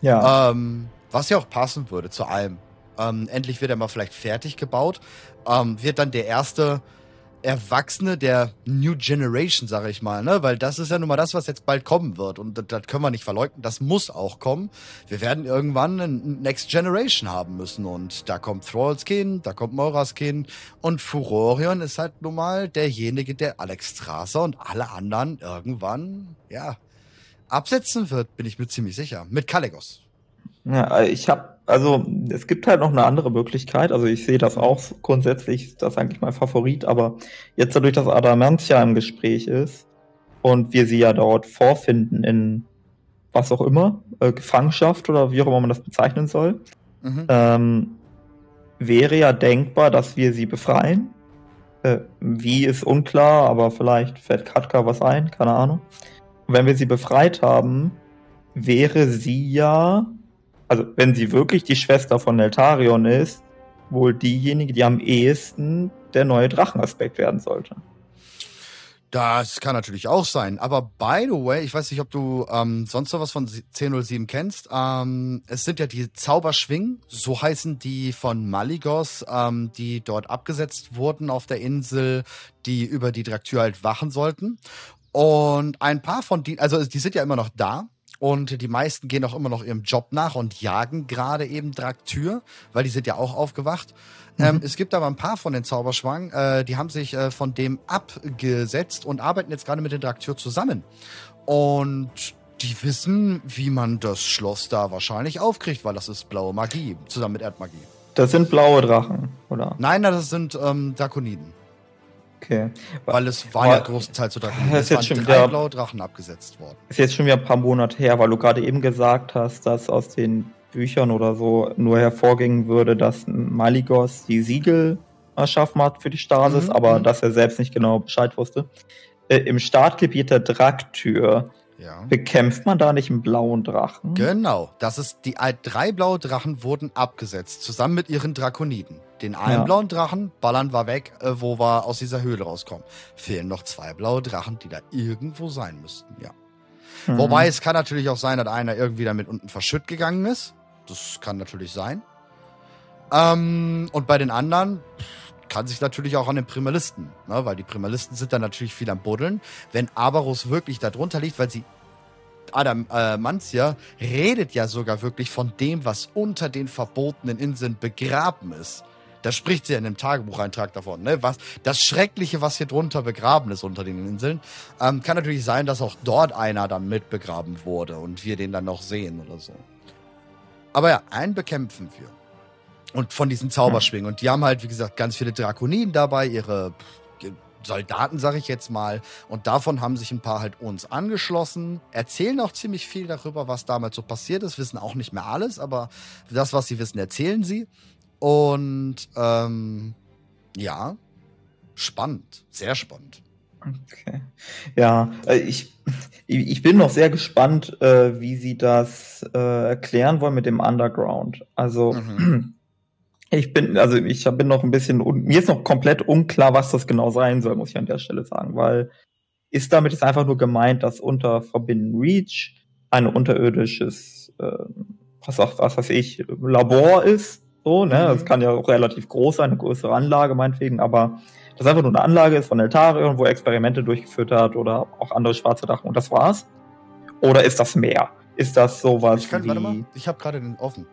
Ja. Ähm, was ja auch passen würde zu allem. Ähm, endlich wird er mal vielleicht fertig gebaut. Ähm, wird dann der erste Erwachsene der New Generation, sage ich mal, ne? Weil das ist ja nun mal das, was jetzt bald kommen wird. Und das, das können wir nicht verleugnen. Das muss auch kommen. Wir werden irgendwann eine Next Generation haben müssen. Und da kommt Thralls Kind, da kommt Moras Kind. Und Furorion ist halt nun mal derjenige, der Alex Strasser und alle anderen irgendwann, ja, absetzen wird, bin ich mir ziemlich sicher. Mit Kalegos. Ja, ich habe also es gibt halt noch eine andere Möglichkeit. Also ich sehe das auch grundsätzlich, ist das eigentlich mein Favorit, aber jetzt dadurch, dass Adamantia im Gespräch ist und wir sie ja dort vorfinden in was auch immer, äh, Gefangenschaft oder wie auch immer man das bezeichnen soll, mhm. ähm, wäre ja denkbar, dass wir sie befreien. Äh, wie ist unklar, aber vielleicht fällt Katka was ein, keine Ahnung. Und wenn wir sie befreit haben, wäre sie ja also wenn sie wirklich die Schwester von Neltarion ist, wohl diejenige, die am ehesten der neue Drachenaspekt werden sollte. Das kann natürlich auch sein. Aber by the way, ich weiß nicht, ob du ähm, sonst noch was von 1007 kennst. Ähm, es sind ja die Zauberschwingen, so heißen die von Maligos, ähm, die dort abgesetzt wurden auf der Insel, die über die Draktür halt wachen sollten. Und ein paar von die, also die sind ja immer noch da, und die meisten gehen auch immer noch ihrem Job nach und jagen gerade eben Draktür, weil die sind ja auch aufgewacht. Mhm. Ähm, es gibt aber ein paar von den Zauberschwangen, äh, die haben sich äh, von dem abgesetzt und arbeiten jetzt gerade mit den Draktür zusammen. Und die wissen, wie man das Schloss da wahrscheinlich aufkriegt, weil das ist blaue Magie, zusammen mit Erdmagie. Das sind blaue Drachen, oder? Nein, das sind ähm, Drakoniden. Okay. Weil es war ja großenteils so Drachen. Es sind drei wieder, blaue Drachen abgesetzt worden. Ist jetzt schon wieder ein paar Monate her, weil du gerade eben gesagt hast, dass aus den Büchern oder so nur hervorgehen würde, dass Maligos die Siegel erschaffen hat für die Stasis, mhm. aber mhm. dass er selbst nicht genau Bescheid wusste. Äh, Im Startgebiet der Draktür ja. Bekämpft man da nicht einen blauen Drachen? Genau, das ist die drei blaue Drachen wurden abgesetzt, zusammen mit ihren Drakoniden. Den einen ja. blauen Drachen ballern wir weg, äh, wo wir aus dieser Höhle rauskommen. Fehlen noch zwei blaue Drachen, die da irgendwo sein müssten, ja. Mhm. Wobei es kann natürlich auch sein, dass einer irgendwie damit unten verschütt gegangen ist. Das kann natürlich sein. Ähm, und bei den anderen kann sich natürlich auch an den Primalisten, ne, weil die Primalisten sind dann natürlich viel am Buddeln. Wenn Abarus wirklich darunter liegt, weil sie Adam äh, Manzia redet ja sogar wirklich von dem, was unter den verbotenen Inseln begraben ist. Da spricht sie ja in dem Tagebucheintrag davon, ne? Was, das Schreckliche, was hier drunter begraben ist unter den Inseln. Ähm, kann natürlich sein, dass auch dort einer dann mit begraben wurde und wir den dann noch sehen oder so. Aber ja, einen bekämpfen wir. Und von diesen Zauberschwingen. Und die haben halt, wie gesagt, ganz viele Drakoniden dabei, ihre Soldaten, sage ich jetzt mal. Und davon haben sich ein paar halt uns angeschlossen, erzählen auch ziemlich viel darüber, was damals so passiert ist, wissen auch nicht mehr alles, aber das, was sie wissen, erzählen sie. Und ähm, ja, spannend, sehr spannend. Okay. Ja, äh, ich, ich bin noch sehr gespannt, äh, wie sie das äh, erklären wollen mit dem Underground. Also mhm. ich bin, also ich bin noch ein bisschen, mir ist noch komplett unklar, was das genau sein soll, muss ich an der Stelle sagen, weil ist damit jetzt einfach nur gemeint, dass unter Forbidden Reach ein unterirdisches, äh, was, auch, was weiß ich, Labor ist, so, ne? Mhm. Das kann ja auch relativ groß sein, eine größere Anlage meinetwegen, aber das einfach nur eine Anlage ist von Eltarion, wo er Experimente durchgeführt hat oder auch andere schwarze Drachen und das war's? Oder ist das mehr? Ist das sowas ich kann, wie... Warte mal, ich habe gerade den offen.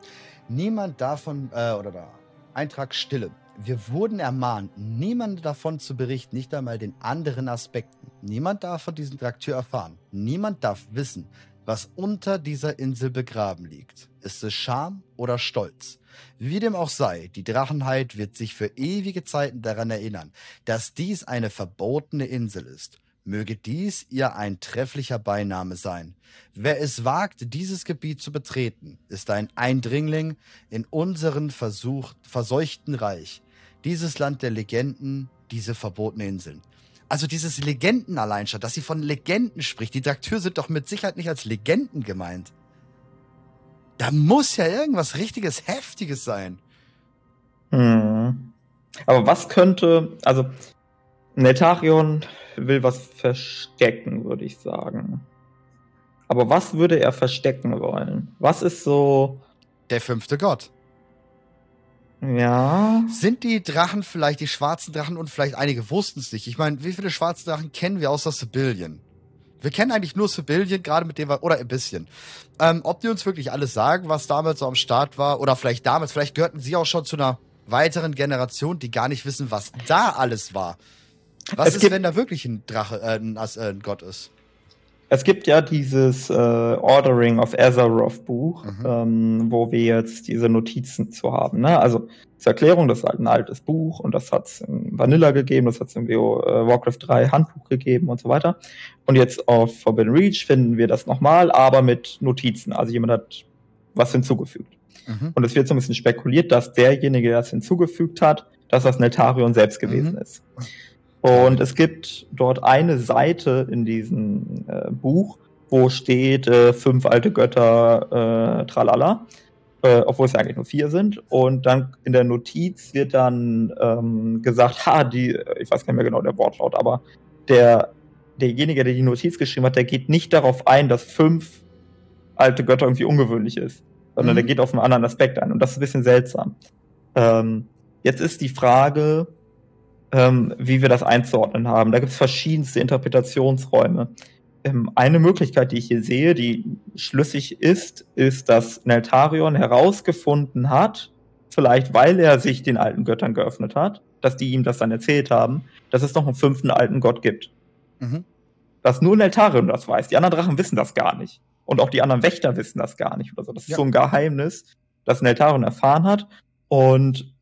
Niemand davon, äh, oder da, Eintrag Stille. Wir wurden ermahnt, niemand davon zu berichten, nicht einmal den anderen Aspekten. Niemand darf von diesem Trakteur erfahren. Niemand darf wissen, was unter dieser Insel begraben liegt. Ist es Scham oder Stolz? Wie dem auch sei, die Drachenheit wird sich für ewige Zeiten daran erinnern, dass dies eine verbotene Insel ist. Möge dies ihr ein trefflicher Beiname sein. Wer es wagt, dieses Gebiet zu betreten, ist ein Eindringling in unseren versucht, verseuchten Reich. Dieses Land der Legenden, diese verbotene Inseln. Also dieses Legenden allein schon, dass sie von Legenden spricht. Die Daktür sind doch mit Sicherheit nicht als Legenden gemeint. Da muss ja irgendwas richtiges Heftiges sein. Hm. Aber was könnte, also Netarion will was verstecken, würde ich sagen. Aber was würde er verstecken wollen? Was ist so. Der fünfte Gott. Ja. Sind die Drachen vielleicht die schwarzen Drachen und vielleicht einige wussten es nicht? Ich meine, wie viele schwarze Drachen kennen wir außer Sibyllien? Wir kennen eigentlich nur Sibyllien, gerade mit dem wir, oder ein bisschen. Ähm, ob die uns wirklich alles sagen, was damals so am Start war, oder vielleicht damals, vielleicht gehörten sie auch schon zu einer weiteren Generation, die gar nicht wissen, was da alles war. Was es ist, wenn da wirklich ein Drache, äh, ein, äh, ein Gott ist? Es gibt ja dieses äh, Ordering of Azeroth Buch, mhm. ähm, wo wir jetzt diese Notizen zu haben. Ne? Also zur Erklärung, das ist halt ein altes Buch und das hat es in Vanilla gegeben, das hat es im WoW, äh, Warcraft 3 Handbuch gegeben und so weiter. Und jetzt auf Forbidden Reach finden wir das nochmal, aber mit Notizen. Also jemand hat was hinzugefügt. Mhm. Und es wird so ein bisschen spekuliert, dass derjenige, der das hinzugefügt hat, dass das Neltarion selbst gewesen mhm. ist. Und es gibt dort eine Seite in diesem äh, Buch, wo steht äh, fünf alte Götter, äh, tralala, äh, obwohl es eigentlich nur vier sind. Und dann in der Notiz wird dann ähm, gesagt, ha, die, ich weiß nicht mehr genau der Wortlaut, aber der, derjenige, der die Notiz geschrieben hat, der geht nicht darauf ein, dass fünf alte Götter irgendwie ungewöhnlich ist, sondern mhm. der geht auf einen anderen Aspekt ein. Und das ist ein bisschen seltsam. Ähm, jetzt ist die Frage, ähm, wie wir das einzuordnen haben. Da gibt es verschiedenste Interpretationsräume. Ähm, eine Möglichkeit, die ich hier sehe, die schlüssig ist, ist, dass Neltarion herausgefunden hat, vielleicht weil er sich den alten Göttern geöffnet hat, dass die ihm das dann erzählt haben, dass es noch einen fünften alten Gott gibt. Mhm. Dass nur Neltarion das weiß. Die anderen Drachen wissen das gar nicht. Und auch die anderen Wächter wissen das gar nicht oder so. Das ja. ist so ein Geheimnis, das Neltarion erfahren hat. Und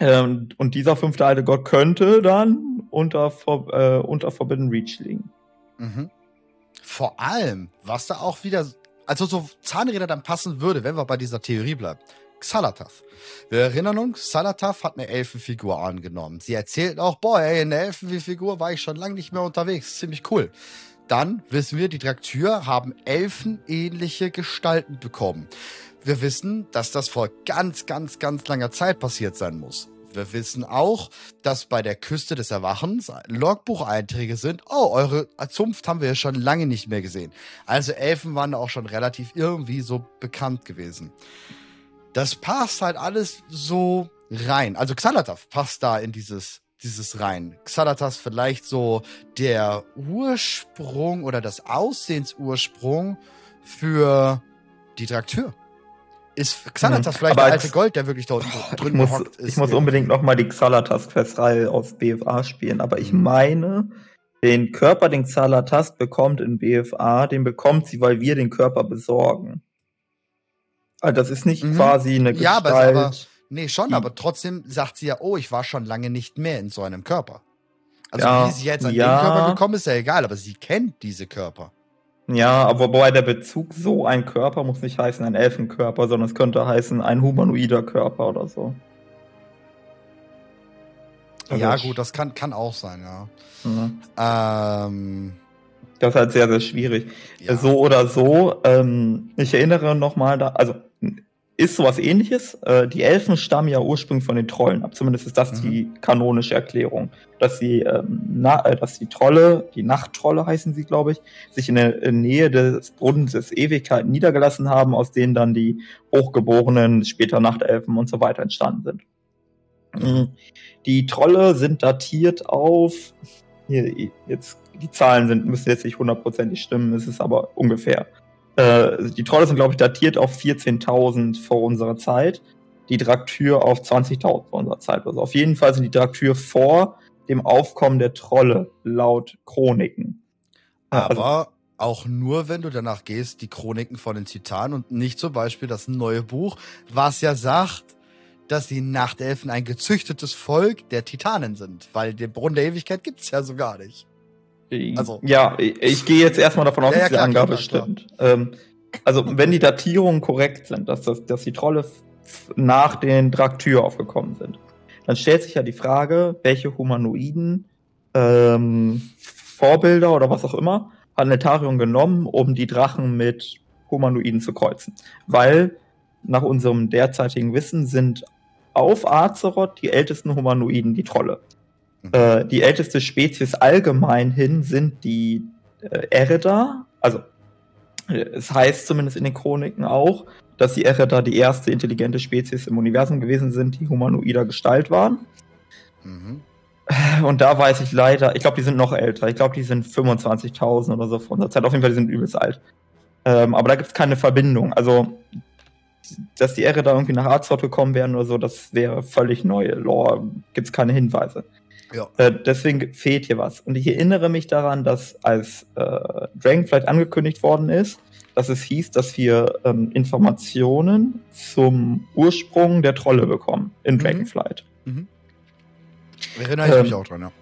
ähm, und dieser fünfte alte Gott könnte dann unter, äh, unter Forbidden Reach liegen. Mhm. Vor allem, was da auch wieder, also so Zahnräder dann passen würde, wenn wir bei dieser Theorie bleiben. Xalatath. Wir erinnern uns, Xalatath hat eine Elfenfigur angenommen. Sie erzählt auch, boah, ey, in der Elfenfigur war ich schon lange nicht mehr unterwegs. Ziemlich cool. Dann wissen wir, die Draktür haben elfenähnliche Gestalten bekommen. Wir wissen, dass das vor ganz, ganz, ganz langer Zeit passiert sein muss. Wir wissen auch, dass bei der Küste des Erwachens Logbucheinträge sind. Oh, eure Zunft haben wir ja schon lange nicht mehr gesehen. Also Elfen waren auch schon relativ irgendwie so bekannt gewesen. Das passt halt alles so rein. Also Xalatath passt da in dieses dieses rein. Xalatas vielleicht so der Ursprung oder das Aussehensursprung für die Traktür. Ist Xalatas mhm. vielleicht aber der alte Gold, der wirklich dort oh, drin ich muss, ist? Ich muss unbedingt noch mal die Xalatas-Questreihe aus BFA spielen, aber ich meine, den Körper, den Xalatas bekommt in BFA, den bekommt sie, weil wir den Körper besorgen. Also das ist nicht mhm. quasi eine Gestalt. Ja, aber, nee, schon, aber trotzdem sagt sie ja, oh, ich war schon lange nicht mehr in so einem Körper. Also ja, wie sie jetzt an ja. den Körper gekommen ist, ja egal, aber sie kennt diese Körper. Ja, aber wobei der Bezug so ein Körper muss nicht heißen ein Elfenkörper, sondern es könnte heißen ein humanoider Körper oder so. Also ja, gut, das kann, kann auch sein, ja. Mhm. Ähm, das ist halt sehr, sehr schwierig. Ja. So oder so, ähm, ich erinnere nochmal da, also ist sowas ähnliches. Äh, die Elfen stammen ja ursprünglich von den Trollen ab. Zumindest ist das mhm. die kanonische Erklärung. Dass die, ähm, na, äh, dass die Trolle, die Nachttrolle heißen sie, glaube ich, sich in der Nähe des Brunnens des Ewigkeiten niedergelassen haben, aus denen dann die Hochgeborenen, später Nachtelfen und so weiter entstanden sind. Mhm. Die Trolle sind datiert auf, hier, jetzt, die Zahlen sind, müssen jetzt nicht hundertprozentig stimmen, es ist aber ungefähr äh, die Trolle sind, glaube ich, datiert auf 14.000 vor unserer Zeit. Die Draktür auf 20.000 vor unserer Zeit. Also auf jeden Fall sind die Draktür vor dem Aufkommen der Trolle laut Chroniken. Aber also, auch nur, wenn du danach gehst, die Chroniken von den Titanen und nicht zum Beispiel das neue Buch, was ja sagt, dass die Nachtelfen ein gezüchtetes Volk der Titanen sind, weil den Brunnen der Ewigkeit gibt's ja so gar nicht. Also, ja, ich, ich gehe jetzt erstmal davon aus, ja, dass die Angabe klar, stimmt. Ähm, also, wenn die Datierungen korrekt sind, dass, das, dass die Trolle nach den Draktür aufgekommen sind, dann stellt sich ja die Frage, welche Humanoiden ähm, Vorbilder oder was auch immer hat Netarion genommen, um die Drachen mit Humanoiden zu kreuzen. Weil nach unserem derzeitigen Wissen sind auf Azeroth die ältesten Humanoiden die Trolle. Äh, die älteste Spezies allgemein hin sind die äh, Ereda. Also, äh, es heißt zumindest in den Chroniken auch, dass die Ereda die erste intelligente Spezies im Universum gewesen sind, die humanoider Gestalt waren. Mhm. Und da weiß ich leider, ich glaube, die sind noch älter. Ich glaube, die sind 25.000 oder so von der Zeit. Auf jeden Fall, die sind übelst alt. Ähm, aber da gibt es keine Verbindung. Also, dass die Ereda irgendwie nach Azeroth gekommen wären oder so, das wäre völlig neue Lore. Gibt es keine Hinweise. Ja. Äh, deswegen fehlt hier was. Und ich erinnere mich daran, dass als äh, Dragonflight angekündigt worden ist, dass es hieß, dass wir ähm, Informationen zum Ursprung der Trolle bekommen in mhm. Dragonflight. Mhm. Erinnere ich ähm, mich auch dran, ja.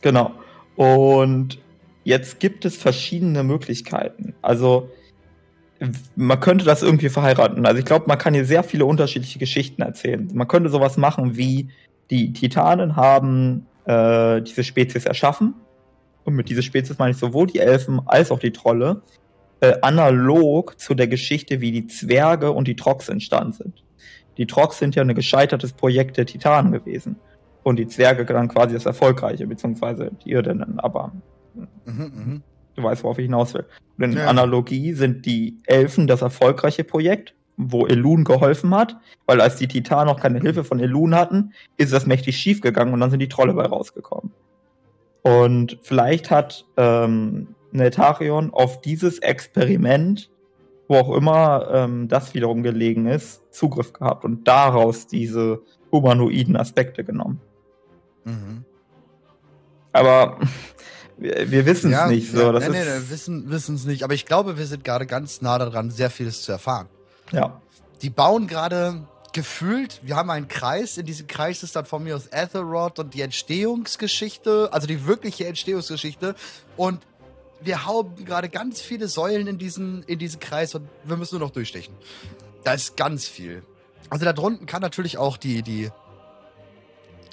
Genau. Und jetzt gibt es verschiedene Möglichkeiten. Also man könnte das irgendwie verheiraten. Also ich glaube, man kann hier sehr viele unterschiedliche Geschichten erzählen. Man könnte sowas machen wie die Titanen haben äh, diese Spezies erschaffen. Und mit dieser Spezies meine ich sowohl die Elfen als auch die Trolle, äh, analog zu der Geschichte, wie die Zwerge und die Trox entstanden sind. Die Trox sind ja ein gescheitertes Projekt der Titanen gewesen. Und die Zwerge dann quasi das Erfolgreiche, beziehungsweise die Irdinnen, aber mhm, mh. du weißt, worauf ich hinaus will. Und in ja. Analogie sind die Elfen das erfolgreiche Projekt wo Elun geholfen hat, weil als die Titanen noch keine Hilfe von Elun hatten, ist das mächtig schief gegangen und dann sind die Trolle bei rausgekommen. Und vielleicht hat ähm, Netarion auf dieses Experiment, wo auch immer ähm, das wiederum gelegen ist, Zugriff gehabt und daraus diese humanoiden Aspekte genommen. Mhm. Aber wir, wir wissen es ja, nicht so. Ja, das nee, nee, nee, wissen es nicht. Aber ich glaube, wir sind gerade ganz nah daran, sehr vieles zu erfahren. Ja. Die bauen gerade gefühlt, wir haben einen Kreis, in diesem Kreis ist dann von mir aus Aethelrod und die Entstehungsgeschichte, also die wirkliche Entstehungsgeschichte und wir hauen gerade ganz viele Säulen in diesen, in diesen Kreis und wir müssen nur noch durchstechen. Da ist ganz viel. Also da drunten kann natürlich auch die, die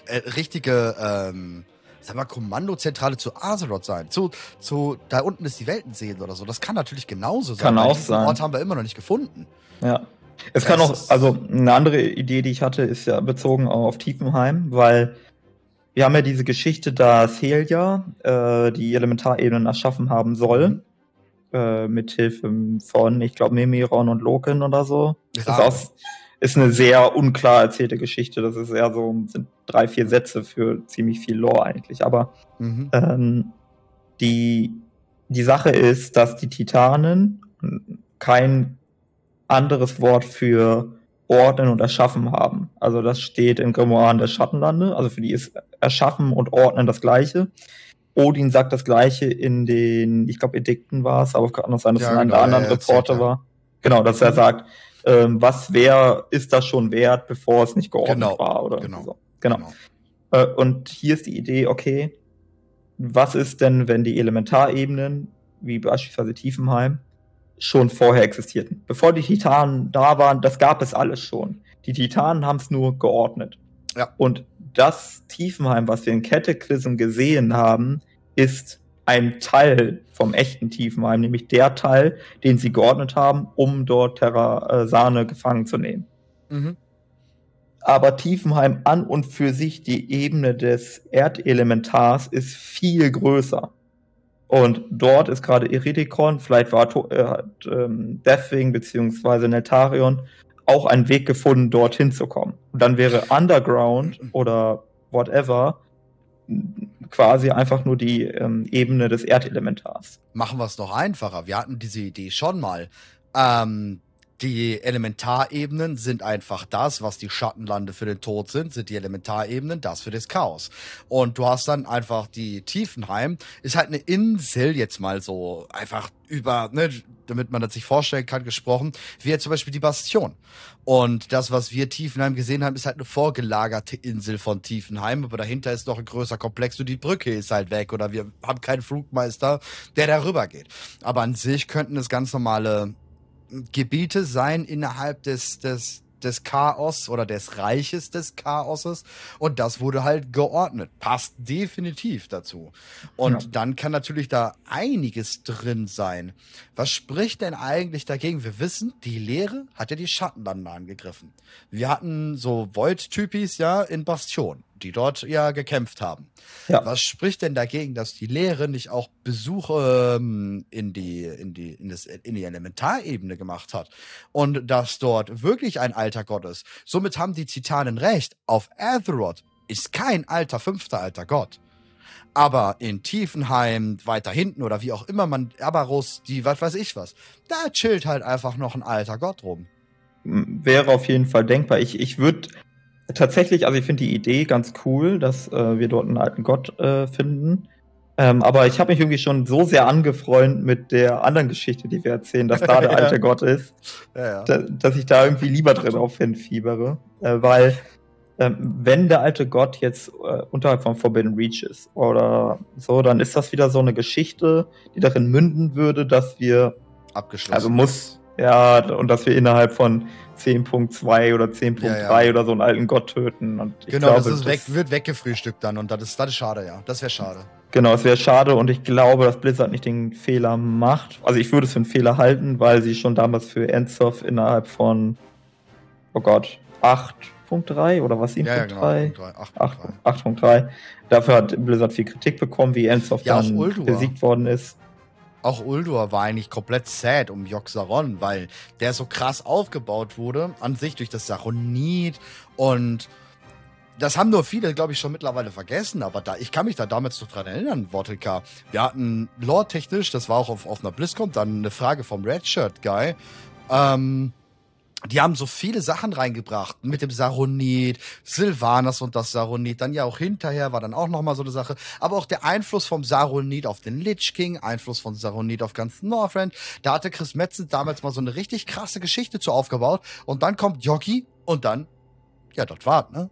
äh, richtige, ähm, sag mal, Kommandozentrale zu Azeroth sein. Zu, zu, da unten ist die Weltensee oder so. Das kann natürlich genauso sein. Kann auch sein. Ort haben wir immer noch nicht gefunden. Ja. Es kann auch, also eine andere Idee, die ich hatte, ist ja bezogen auf Tiefenheim, weil wir haben ja diese Geschichte, dass Helia äh, die Elementarebenen erschaffen haben soll. Mhm. Äh, mit Hilfe von, ich glaube, Mimiron und Loken oder so. Das ist, aus, ist eine sehr unklar erzählte Geschichte. Das ist eher so, sind drei, vier Sätze für ziemlich viel Lore eigentlich. Aber mhm. ähm, die, die Sache ist, dass die Titanen kein anderes Wort für ordnen und erschaffen haben. Also das steht in Grimoire der Schattenlande, also für die ist erschaffen und ordnen das gleiche. Odin sagt das gleiche in den, ich glaube, Edikten war es, aber es kann auch sein, dass ja, es in genau, einem anderen Reporter war. Genau, dass er sagt, ähm, was wer ist das schon wert, bevor es nicht geordnet genau, war oder genau, so. Genau. genau. Äh, und hier ist die Idee, okay, was ist denn, wenn die Elementarebenen, wie beispielsweise Tiefenheim, schon vorher existierten? Bevor die Titanen da waren, das gab es alles schon. Die Titanen haben es nur geordnet. Ja. Und das Tiefenheim, was wir in Cataclysm gesehen haben, ist ein Teil vom echten Tiefenheim, nämlich der Teil, den sie geordnet haben, um dort Terra äh, Sahne gefangen zu nehmen. Mhm. Aber Tiefenheim an und für sich, die Ebene des Erdelementars, ist viel größer. Und dort ist gerade Iridikon, vielleicht war äh, ähm, Deathwing beziehungsweise Neltarion auch einen Weg gefunden, dorthin zu kommen. Und dann wäre Underground oder whatever quasi einfach nur die ähm, Ebene des Erdelementars. Machen wir es noch einfacher. Wir hatten diese Idee schon mal. Ähm, die Elementarebenen sind einfach das, was die Schattenlande für den Tod sind, sind die Elementarebenen das für das Chaos. Und du hast dann einfach die Tiefenheim, ist halt eine Insel jetzt mal so einfach über, ne, damit man das sich vorstellen kann, gesprochen, wie jetzt zum Beispiel die Bastion. Und das, was wir Tiefenheim gesehen haben, ist halt eine vorgelagerte Insel von Tiefenheim, aber dahinter ist noch ein größer Komplex und die Brücke ist halt weg oder wir haben keinen Flugmeister, der darüber geht. Aber an sich könnten es ganz normale Gebiete sein innerhalb des, des, des Chaos oder des Reiches des Chaoses und das wurde halt geordnet. Passt definitiv dazu. Und ja. dann kann natürlich da einiges drin sein. Was spricht denn eigentlich dagegen? Wir wissen, die Lehre hat ja die Schattenlande angegriffen. Wir hatten so Void-Typis ja in Bastion die dort ja gekämpft haben. Ja. Was spricht denn dagegen, dass die Lehre nicht auch Besuche ähm, in die in die in, das, in die Elementarebene gemacht hat und dass dort wirklich ein alter Gott ist? Somit haben die Titanen recht. Auf Azeroth ist kein alter fünfter alter Gott. Aber in Tiefenheim, weiter hinten oder wie auch immer man, Abaros, die, was weiß ich was, da chillt halt einfach noch ein alter Gott rum. Wäre auf jeden Fall denkbar. Ich, ich würde Tatsächlich, also ich finde die Idee ganz cool, dass äh, wir dort einen alten Gott äh, finden. Ähm, aber ich habe mich irgendwie schon so sehr angefreundet mit der anderen Geschichte, die wir erzählen, dass da der alte Gott ist, ja, ja. Da, dass ich da irgendwie lieber drin auf hinfiebere. Äh, weil, ähm, wenn der alte Gott jetzt äh, unterhalb von Forbidden Reach ist oder so, dann ist das wieder so eine Geschichte, die darin münden würde, dass wir. Abgeschlossen. Also muss. Ja, und dass wir innerhalb von 10.2 oder 10.3 ja, ja. oder so einen alten Gott töten. Und genau, glaube, das, weg, wird weggefrühstückt dann und das ist, das ist schade, ja. Das wäre schade. Genau, es wäre schade und ich glaube, dass Blizzard nicht den Fehler macht. Also ich würde es für einen Fehler halten, weil sie schon damals für Endsoft innerhalb von, oh Gott, 8.3 oder was 7.3? Ja, ja, genau, 8.3. Dafür hat Blizzard viel Kritik bekommen, wie Endsoft ja, dann besiegt worden ist. Auch Uldur war eigentlich komplett sad um Yogg-Saron, weil der so krass aufgebaut wurde, an sich durch das Saronit und das haben nur viele, glaube ich, schon mittlerweile vergessen, aber da, ich kann mich da damals noch dran erinnern, Vortelka. Wir hatten lore-technisch, das war auch auf, auf einer BlizzCon, dann eine Frage vom Redshirt-Guy, ähm, die haben so viele Sachen reingebracht mit dem Saronit, Sylvanas und das Saronit, dann ja auch hinterher war dann auch nochmal so eine Sache, aber auch der Einfluss vom Saronit auf den Lich King, Einfluss von Saronit auf ganz Northrend, da hatte Chris Metzen damals mal so eine richtig krasse Geschichte zu aufgebaut und dann kommt Yogi und dann, ja, dort war, ne?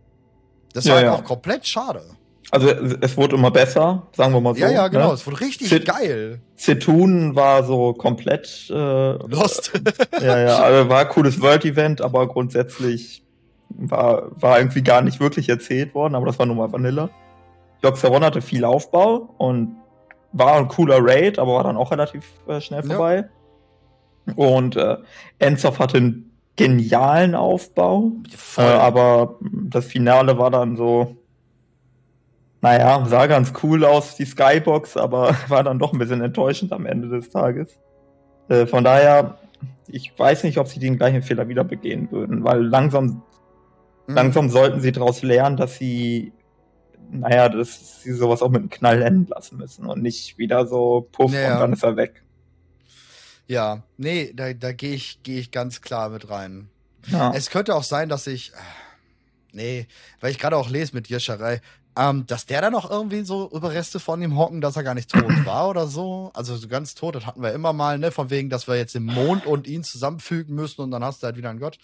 Das war ja, ja. auch komplett schade. Also es wurde immer besser, sagen wir mal so. Ja, ja, genau, ne? es wurde richtig Zit geil. Zetun war so komplett äh, Lost. ja, ja, also war ein cooles World-Event, aber grundsätzlich war, war irgendwie gar nicht wirklich erzählt worden, aber das war nur mal Vanille. Joxeron hatte viel Aufbau und war ein cooler Raid, aber war dann auch relativ äh, schnell vorbei. Ja. Und äh, Enzoff hatte einen genialen Aufbau, äh, aber das Finale war dann so, naja, sah ganz cool aus, die Skybox, aber war dann doch ein bisschen enttäuschend am Ende des Tages. Äh, von daher, ich weiß nicht, ob sie den gleichen Fehler wieder begehen würden, weil langsam, mhm. langsam sollten sie daraus lernen, dass sie, naja, dass sie sowas auch mit einem Knall enden lassen müssen und nicht wieder so puff naja. und dann ist er weg. Ja, nee, da, da gehe ich, geh ich ganz klar mit rein. Ja. Es könnte auch sein, dass ich. Nee, weil ich gerade auch lese mit Jescherei, ähm, dass der dann noch irgendwie so Überreste von ihm hocken, dass er gar nicht tot war oder so. Also so ganz tot, das hatten wir immer mal, ne? Von wegen, dass wir jetzt den Mond und ihn zusammenfügen müssen und dann hast du halt wieder einen Gott.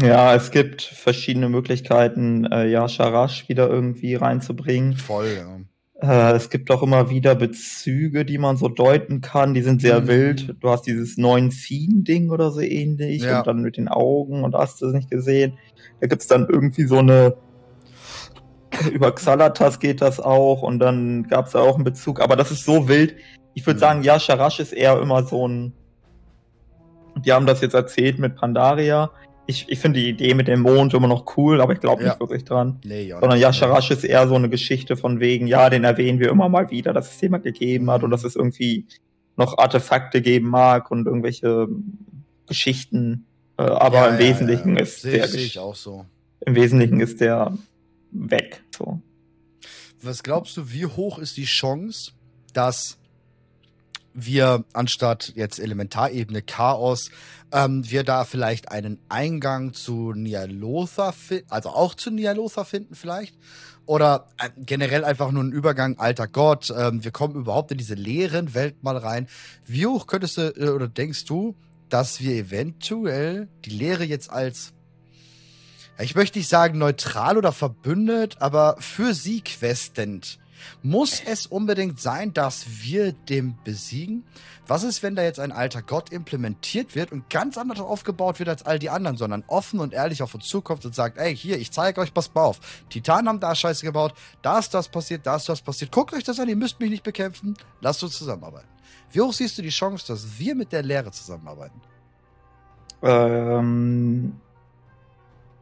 Ja, es gibt verschiedene Möglichkeiten, äh, ja, Sharash wieder irgendwie reinzubringen. Voll, ja. Äh, es gibt auch immer wieder Bezüge, die man so deuten kann. Die sind sehr mhm. wild. Du hast dieses neuen Scene-Ding oder so ähnlich. Ja. Und dann mit den Augen und hast du es nicht gesehen. Da gibt's dann irgendwie so eine. Über Xalatas geht das auch. Und dann gab's da auch einen Bezug. Aber das ist so wild. Ich würde mhm. sagen, ja, Sharash ist eher immer so ein. Die haben das jetzt erzählt mit Pandaria ich, ich finde die Idee mit dem Mond immer noch cool, aber ich glaube nicht ja. wirklich dran. Nee, ja, Sondern Yasharash ist eher so eine Geschichte von wegen, ja, den erwähnen wir immer mal wieder, dass es jemand gegeben hat und dass es irgendwie noch Artefakte geben mag und irgendwelche Geschichten. Äh, aber ja, im Wesentlichen ist der. Sehe ich auch so. Im Wesentlichen ist der weg. So. Was glaubst du, wie hoch ist die Chance, dass wir anstatt jetzt Elementarebene Chaos, ähm, wir da vielleicht einen Eingang zu Nialotha finden, also auch zu Nialotha finden vielleicht. Oder äh, generell einfach nur einen Übergang, alter Gott, ähm, wir kommen überhaupt in diese leeren Welt mal rein. Wie hoch könntest du äh, oder denkst du, dass wir eventuell die Lehre jetzt als ich möchte nicht sagen neutral oder verbündet, aber für sie questend muss es unbedingt sein, dass wir den besiegen? Was ist, wenn da jetzt ein alter Gott implementiert wird und ganz anders aufgebaut wird als all die anderen, sondern offen und ehrlich auf uns zukommt und sagt, ey, hier, ich zeige euch, pass mal auf. Titanen haben da Scheiße gebaut, da ist das passiert, da ist das passiert. Guckt euch das an, ihr müsst mich nicht bekämpfen, lasst uns zusammenarbeiten. Wie hoch siehst du die Chance, dass wir mit der Lehre zusammenarbeiten? Ähm,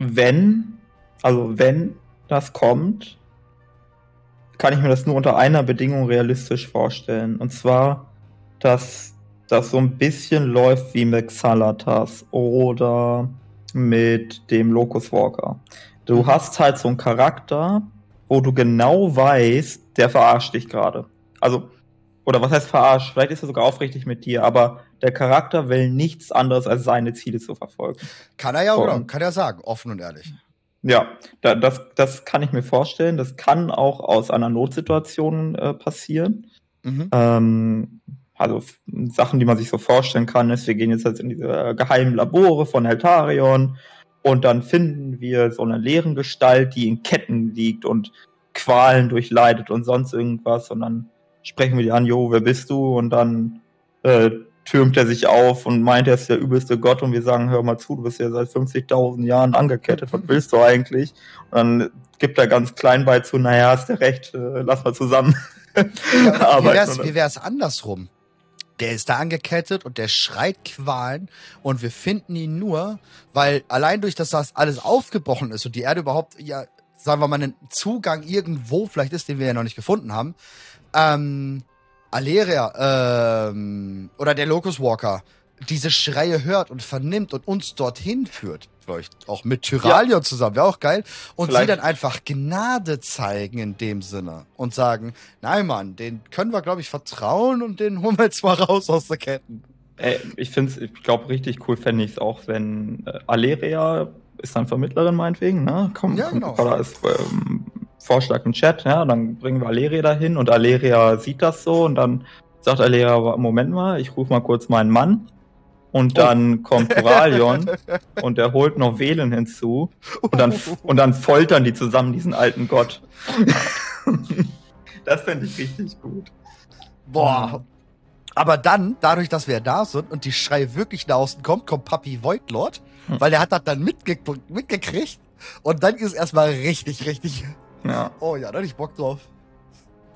wenn, also wenn das kommt, kann ich mir das nur unter einer Bedingung realistisch vorstellen. Und zwar, dass das so ein bisschen läuft wie mit Xalatas oder mit dem Locus Walker. Du hast halt so einen Charakter, wo du genau weißt, der verarscht dich gerade. Also, oder was heißt verarscht? Vielleicht ist er sogar aufrichtig mit dir, aber der Charakter will nichts anderes, als seine Ziele zu verfolgen. Kann er ja, oder? Kann er sagen, offen und ehrlich. Ja, da, das, das kann ich mir vorstellen. Das kann auch aus einer Notsituation äh, passieren. Mhm. Ähm, also Sachen, die man sich so vorstellen kann, ist, wir gehen jetzt, jetzt in diese geheimen Labore von Heltarion und dann finden wir so eine leeren Gestalt, die in Ketten liegt und Qualen durchleidet und sonst irgendwas. Und dann sprechen wir die an, jo, wer bist du? Und dann äh, türmt er sich auf und meint, er ist der übelste Gott und wir sagen, hör mal zu, du bist ja seit 50.000 Jahren angekettet, was willst du eigentlich? Und dann gibt er ganz klein bei zu, naja, hast du recht, äh, lass mal zusammen ja, arbeiten. Wie wär's, andersrum? Der ist da angekettet und der schreit Qualen und wir finden ihn nur, weil allein durch das, dass alles aufgebrochen ist und die Erde überhaupt, ja, sagen wir mal, einen Zugang irgendwo vielleicht ist, den wir ja noch nicht gefunden haben, ähm, Aleria ähm, oder der Locus Walker diese Schreie hört und vernimmt und uns dorthin führt, vielleicht auch mit Tyralion ja. zusammen, wäre auch geil, und vielleicht. sie dann einfach Gnade zeigen in dem Sinne und sagen, nein Mann, den können wir, glaube ich, vertrauen und den holen wir jetzt mal raus aus der Ketten. Ey, ich finde ich glaube, richtig cool fände ich es auch, wenn äh, Aleria ist dann Vermittlerin meinetwegen, ne? Komm, ja, genau. Oder ist ähm, Vorschlag im Chat, ja, dann bringen wir Aleria dahin und Aleria sieht das so und dann sagt Aleria, Moment mal, ich rufe mal kurz meinen Mann und oh. dann oh. kommt Coralion und der holt noch Velen hinzu und dann, und dann foltern die zusammen diesen alten Gott. das fände ich richtig gut. Boah. Aber dann, dadurch, dass wir da sind und die Schrei wirklich nach außen kommt, kommt Papi Voidlord, hm. weil der hat das dann mitge mitgekriegt und dann ist erstmal richtig, richtig ja. Oh ja, da hätte ich Bock drauf.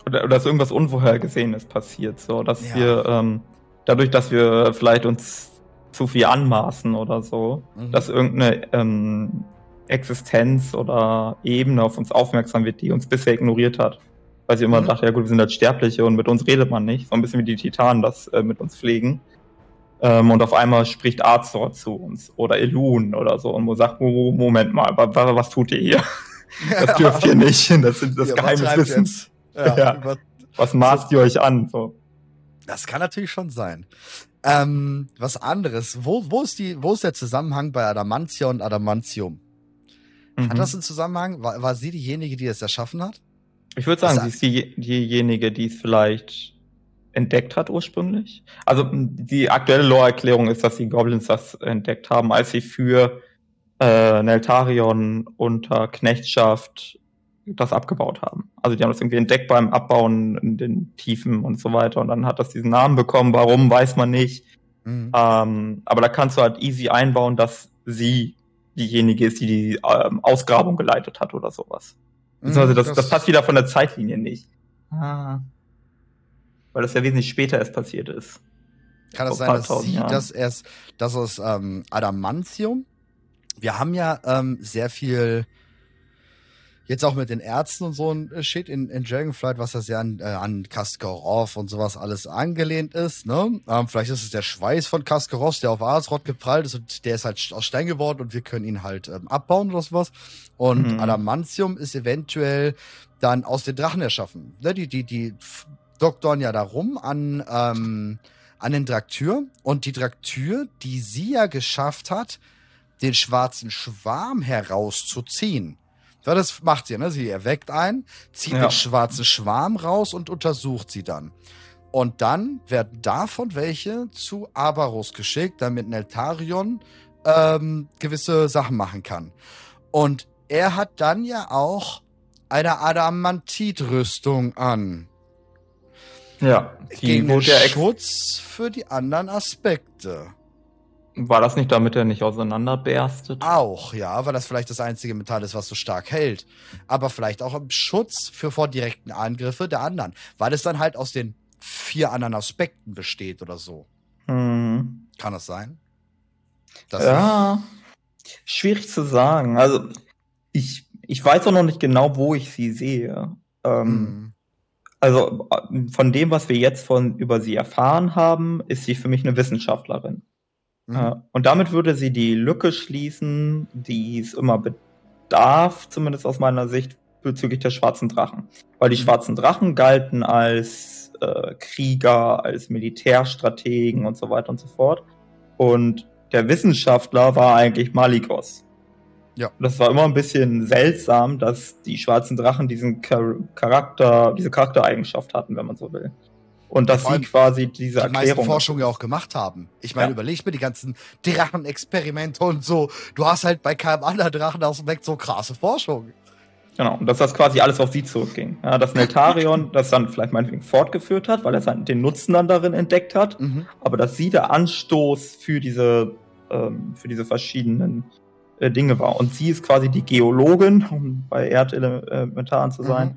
Oder, oder dass irgendwas Unvorhergesehenes passiert, so, dass ja. wir, ähm, dadurch, dass wir vielleicht uns zu viel anmaßen oder so, mhm. dass irgendeine ähm, Existenz oder Ebene auf uns aufmerksam wird, die uns bisher ignoriert hat. Weil sie immer mhm. dachte, ja gut, wir sind halt Sterbliche und mit uns redet man nicht. So ein bisschen wie die Titanen das äh, mit uns pflegen. Ähm, und auf einmal spricht Azor zu uns oder Elun oder so und sagt, Moment mal, was tut ihr hier? Das dürft ihr nicht. Das sind das ja, Geheimnis Wissens. Ja, ja. Was maßt ihr euch an? So. Das kann natürlich schon sein. Ähm, was anderes. Wo, wo, ist die, wo ist der Zusammenhang bei Adamantia und Adamantium? Mhm. Hat das einen Zusammenhang? War, war sie diejenige, die es erschaffen hat? Ich würde sagen, sie ist die, diejenige, die es vielleicht entdeckt hat ursprünglich. Also die aktuelle Lore-Erklärung ist, dass die Goblins das entdeckt haben, als sie für äh, Neltarion unter Knechtschaft das abgebaut haben. Also die haben das irgendwie entdeckt beim Abbauen in den Tiefen und so weiter. Und dann hat das diesen Namen bekommen. Warum, weiß man nicht. Mhm. Ähm, aber da kannst du halt easy einbauen, dass sie diejenige ist, die die ähm, Ausgrabung geleitet hat oder sowas. Mhm, also das, das, das passt wieder von der Zeitlinie nicht. Ah. Weil das ja wesentlich später erst passiert ist. Kann es sein, dass sie Jahren. das erst, das ist ähm, Adamantium? Wir haben ja ähm, sehr viel jetzt auch mit den Ärzten und so ein Shit in, in Dragonflight, was ja an, äh, an Kaskarov und sowas alles angelehnt ist, ne? Ähm, vielleicht ist es der Schweiß von Kaskarov, der auf Azeroth geprallt ist und der ist halt aus Stein geworden und wir können ihn halt ähm, abbauen oder sowas. Und mhm. Adamantium ist eventuell dann aus den Drachen erschaffen. Ne? Die, die, die doktoren ja darum an, ähm, an den Draktür und die Draktür, die sie ja geschafft hat, den schwarzen Schwarm herauszuziehen ja, das macht sie, ne? Sie erweckt einen, zieht ja. den schwarzen Schwarm raus und untersucht sie dann. Und dann werden davon welche zu Abaros geschickt, damit Neltarion ähm, gewisse Sachen machen kann. Und er hat dann ja auch eine Adamantit-Rüstung an. Ja, die gegen den Schutz für die anderen Aspekte. War das nicht, damit er nicht auseinanderberstet? Auch, ja, weil das vielleicht das einzige Metall ist, was so stark hält. Aber vielleicht auch im Schutz für vor direkten Angriffe der anderen. Weil es dann halt aus den vier anderen Aspekten besteht oder so. Mhm. Kann das sein? Das ja, schwierig zu sagen. Also, ich, ich weiß auch noch nicht genau, wo ich sie sehe. Ähm, mhm. Also, von dem, was wir jetzt von, über sie erfahren haben, ist sie für mich eine Wissenschaftlerin. Mhm. Äh, und damit würde sie die Lücke schließen, die es immer bedarf, zumindest aus meiner Sicht, bezüglich der schwarzen Drachen. Weil die mhm. schwarzen Drachen galten als äh, Krieger, als Militärstrategen und so weiter und so fort. Und der Wissenschaftler war eigentlich Malikos. Ja. Das war immer ein bisschen seltsam, dass die schwarzen Drachen diesen Charakter, diese Charaktereigenschaft hatten, wenn man so will. Und dass sie quasi diese die Erklärung. Die Forschung ja auch gemacht haben. Ich meine, ja. überleg mir die ganzen Drachenexperimente und so. Du hast halt bei keinem anderen Drachen aus dem Weg so krasse Forschung. Genau, und dass das quasi alles auf sie zurückging. Ja, dass Neltarion das dann vielleicht meinetwegen fortgeführt hat, weil er den Nutzen dann darin entdeckt hat, mhm. aber dass sie der Anstoß für diese, ähm, für diese verschiedenen äh, Dinge war. Und sie ist quasi die Geologin, um bei Erdelementaren zu sein. Mhm.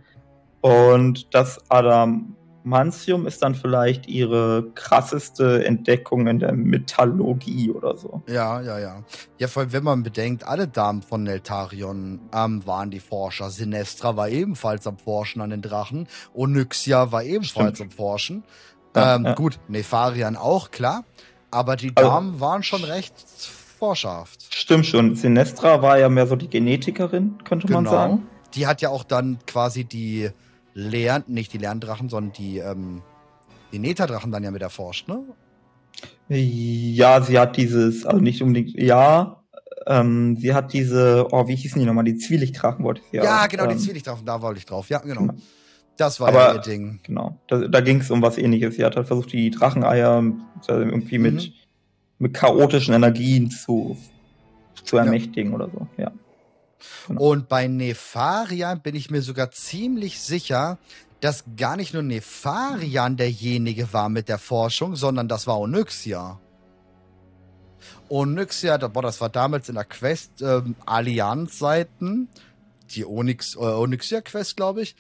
Und dass Adam Mantium ist dann vielleicht ihre krasseste Entdeckung in der Metallurgie oder so. Ja, ja, ja. Ja, vor allem, wenn man bedenkt, alle Damen von Neltarion ähm, waren die Forscher. Sinestra war ebenfalls am Forschen an den Drachen. Onyxia war ebenfalls Stimmt. am Forschen. Ähm, ja. Gut, Nefarian auch, klar. Aber die also, Damen waren schon recht forscherhaft. Stimmt schon. Sinestra war ja mehr so die Genetikerin, könnte genau. man sagen. Die hat ja auch dann quasi die Lern, nicht die Lerndrachen, sondern die, ähm, die Neta-Drachen dann ja mit erforscht, ne? Ja, sie hat dieses, also nicht unbedingt, ja, ähm, sie hat diese, oh, wie hießen die nochmal? Die Zwielichtdrachen wollte ich ja. Ja, genau, ähm, die Zwielichtdrachen, da wollte ich drauf, ja, genau. genau. Das war Aber, ja ihr Ding. Genau, da, da ging es um was ähnliches. Sie hat halt versucht, die Dracheneier irgendwie mhm. mit, mit chaotischen Energien zu, zu ermächtigen ja. oder so, ja. Genau. Und bei Nefarian bin ich mir sogar ziemlich sicher, dass gar nicht nur Nefarian derjenige war mit der Forschung, sondern das war Onyxia. Onyxia, boah, das war damals in der Quest ähm, Allianz-Seiten, die Onyx, äh, Onyxia-Quest, glaube ich.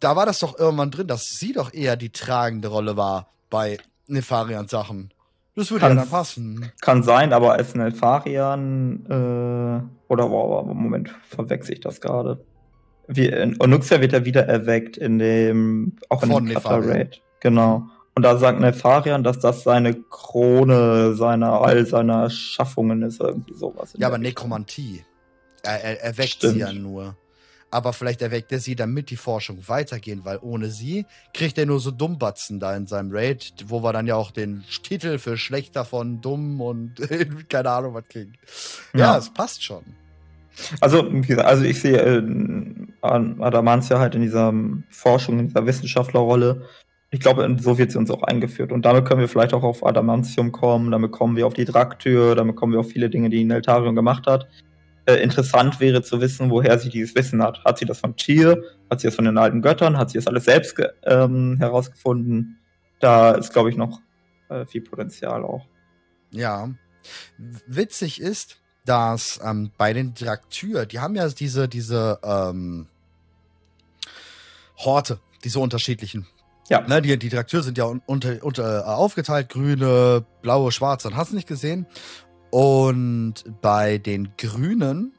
Da war das doch irgendwann drin, dass sie doch eher die tragende Rolle war bei Nefarian-Sachen. Das würde ja dann passen. Kann sein, aber als Nelfarian, äh, oder wow, Moment, verwechsel ich das gerade. Onyxia wird ja wieder erweckt in dem, auch in Von dem Raid. Genau. Und da sagt Nefarian, dass das seine Krone seiner, all seiner Schaffungen ist, irgendwie sowas. Ja, aber Nekromantie. Er, er, er weckt Stimmt. sie ja nur aber vielleicht erweckt er sie, damit die Forschung weitergehen, weil ohne sie kriegt er nur so Dummbatzen da in seinem Raid, wo wir dann ja auch den Titel für schlechter von dumm und keine Ahnung was kriegen. Ja, es passt schon. Also, also ich sehe äh, Adamantia halt in dieser Forschung, in dieser Wissenschaftlerrolle. Ich glaube, so wird sie uns auch eingeführt. Und damit können wir vielleicht auch auf Adamantium kommen, damit kommen wir auf die Draktür, damit kommen wir auf viele Dinge, die Neltarion gemacht hat. Äh, interessant wäre zu wissen, woher sie dieses Wissen hat. Hat sie das vom Tier? Hat sie das von den alten Göttern? Hat sie das alles selbst ähm, herausgefunden? Da ist, glaube ich, noch äh, viel Potenzial auch. Ja. Witzig ist, dass ähm, bei den Draktür, die haben ja diese, diese ähm, Horte, diese unterschiedlichen. Ja. Ne, die, die Draktür sind ja unter, unter, äh, aufgeteilt, grüne, blaue, schwarze, dann hast du nicht gesehen. Und bei den Grünen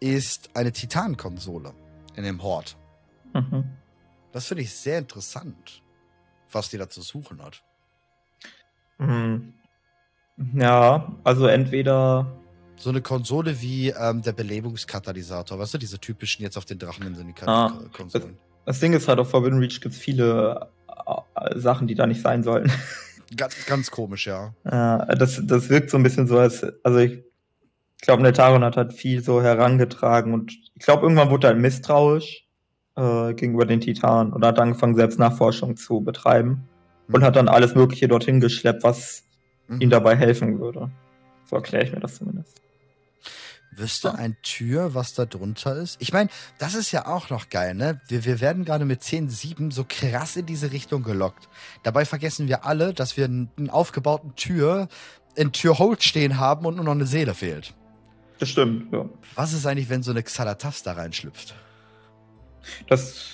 ist eine Titan-Konsole in dem Hort. Mhm. Das finde ich sehr interessant, was die da zu suchen hat. Mhm. Ja, also entweder. So eine Konsole wie ähm, der Belebungskatalysator, weißt du, diese typischen jetzt auf den Drachen in den ah, Konsolen. Das, das Ding ist halt, auf Forbidden Reach gibt es viele äh, Sachen, die da nicht sein sollten. Ganz, ganz komisch, ja. Ja, das, das wirkt so ein bisschen so, als, also ich glaube, Netaron hat halt viel so herangetragen und ich glaube, irgendwann wurde er halt misstrauisch äh, gegenüber den Titanen und hat angefangen, selbst Nachforschung zu betreiben mhm. und hat dann alles Mögliche dorthin geschleppt, was mhm. ihm dabei helfen würde. So erkläre ich mir das zumindest. Wüsste ein Tür, was da drunter ist? Ich meine, das ist ja auch noch geil, ne? Wir, wir werden gerade mit 10.7 so krass in diese Richtung gelockt. Dabei vergessen wir alle, dass wir einen aufgebauten Tür in Türhold stehen haben und nur noch eine Seele fehlt. Das stimmt, ja. Was ist eigentlich, wenn so eine Xalatas da reinschlüpft? Das,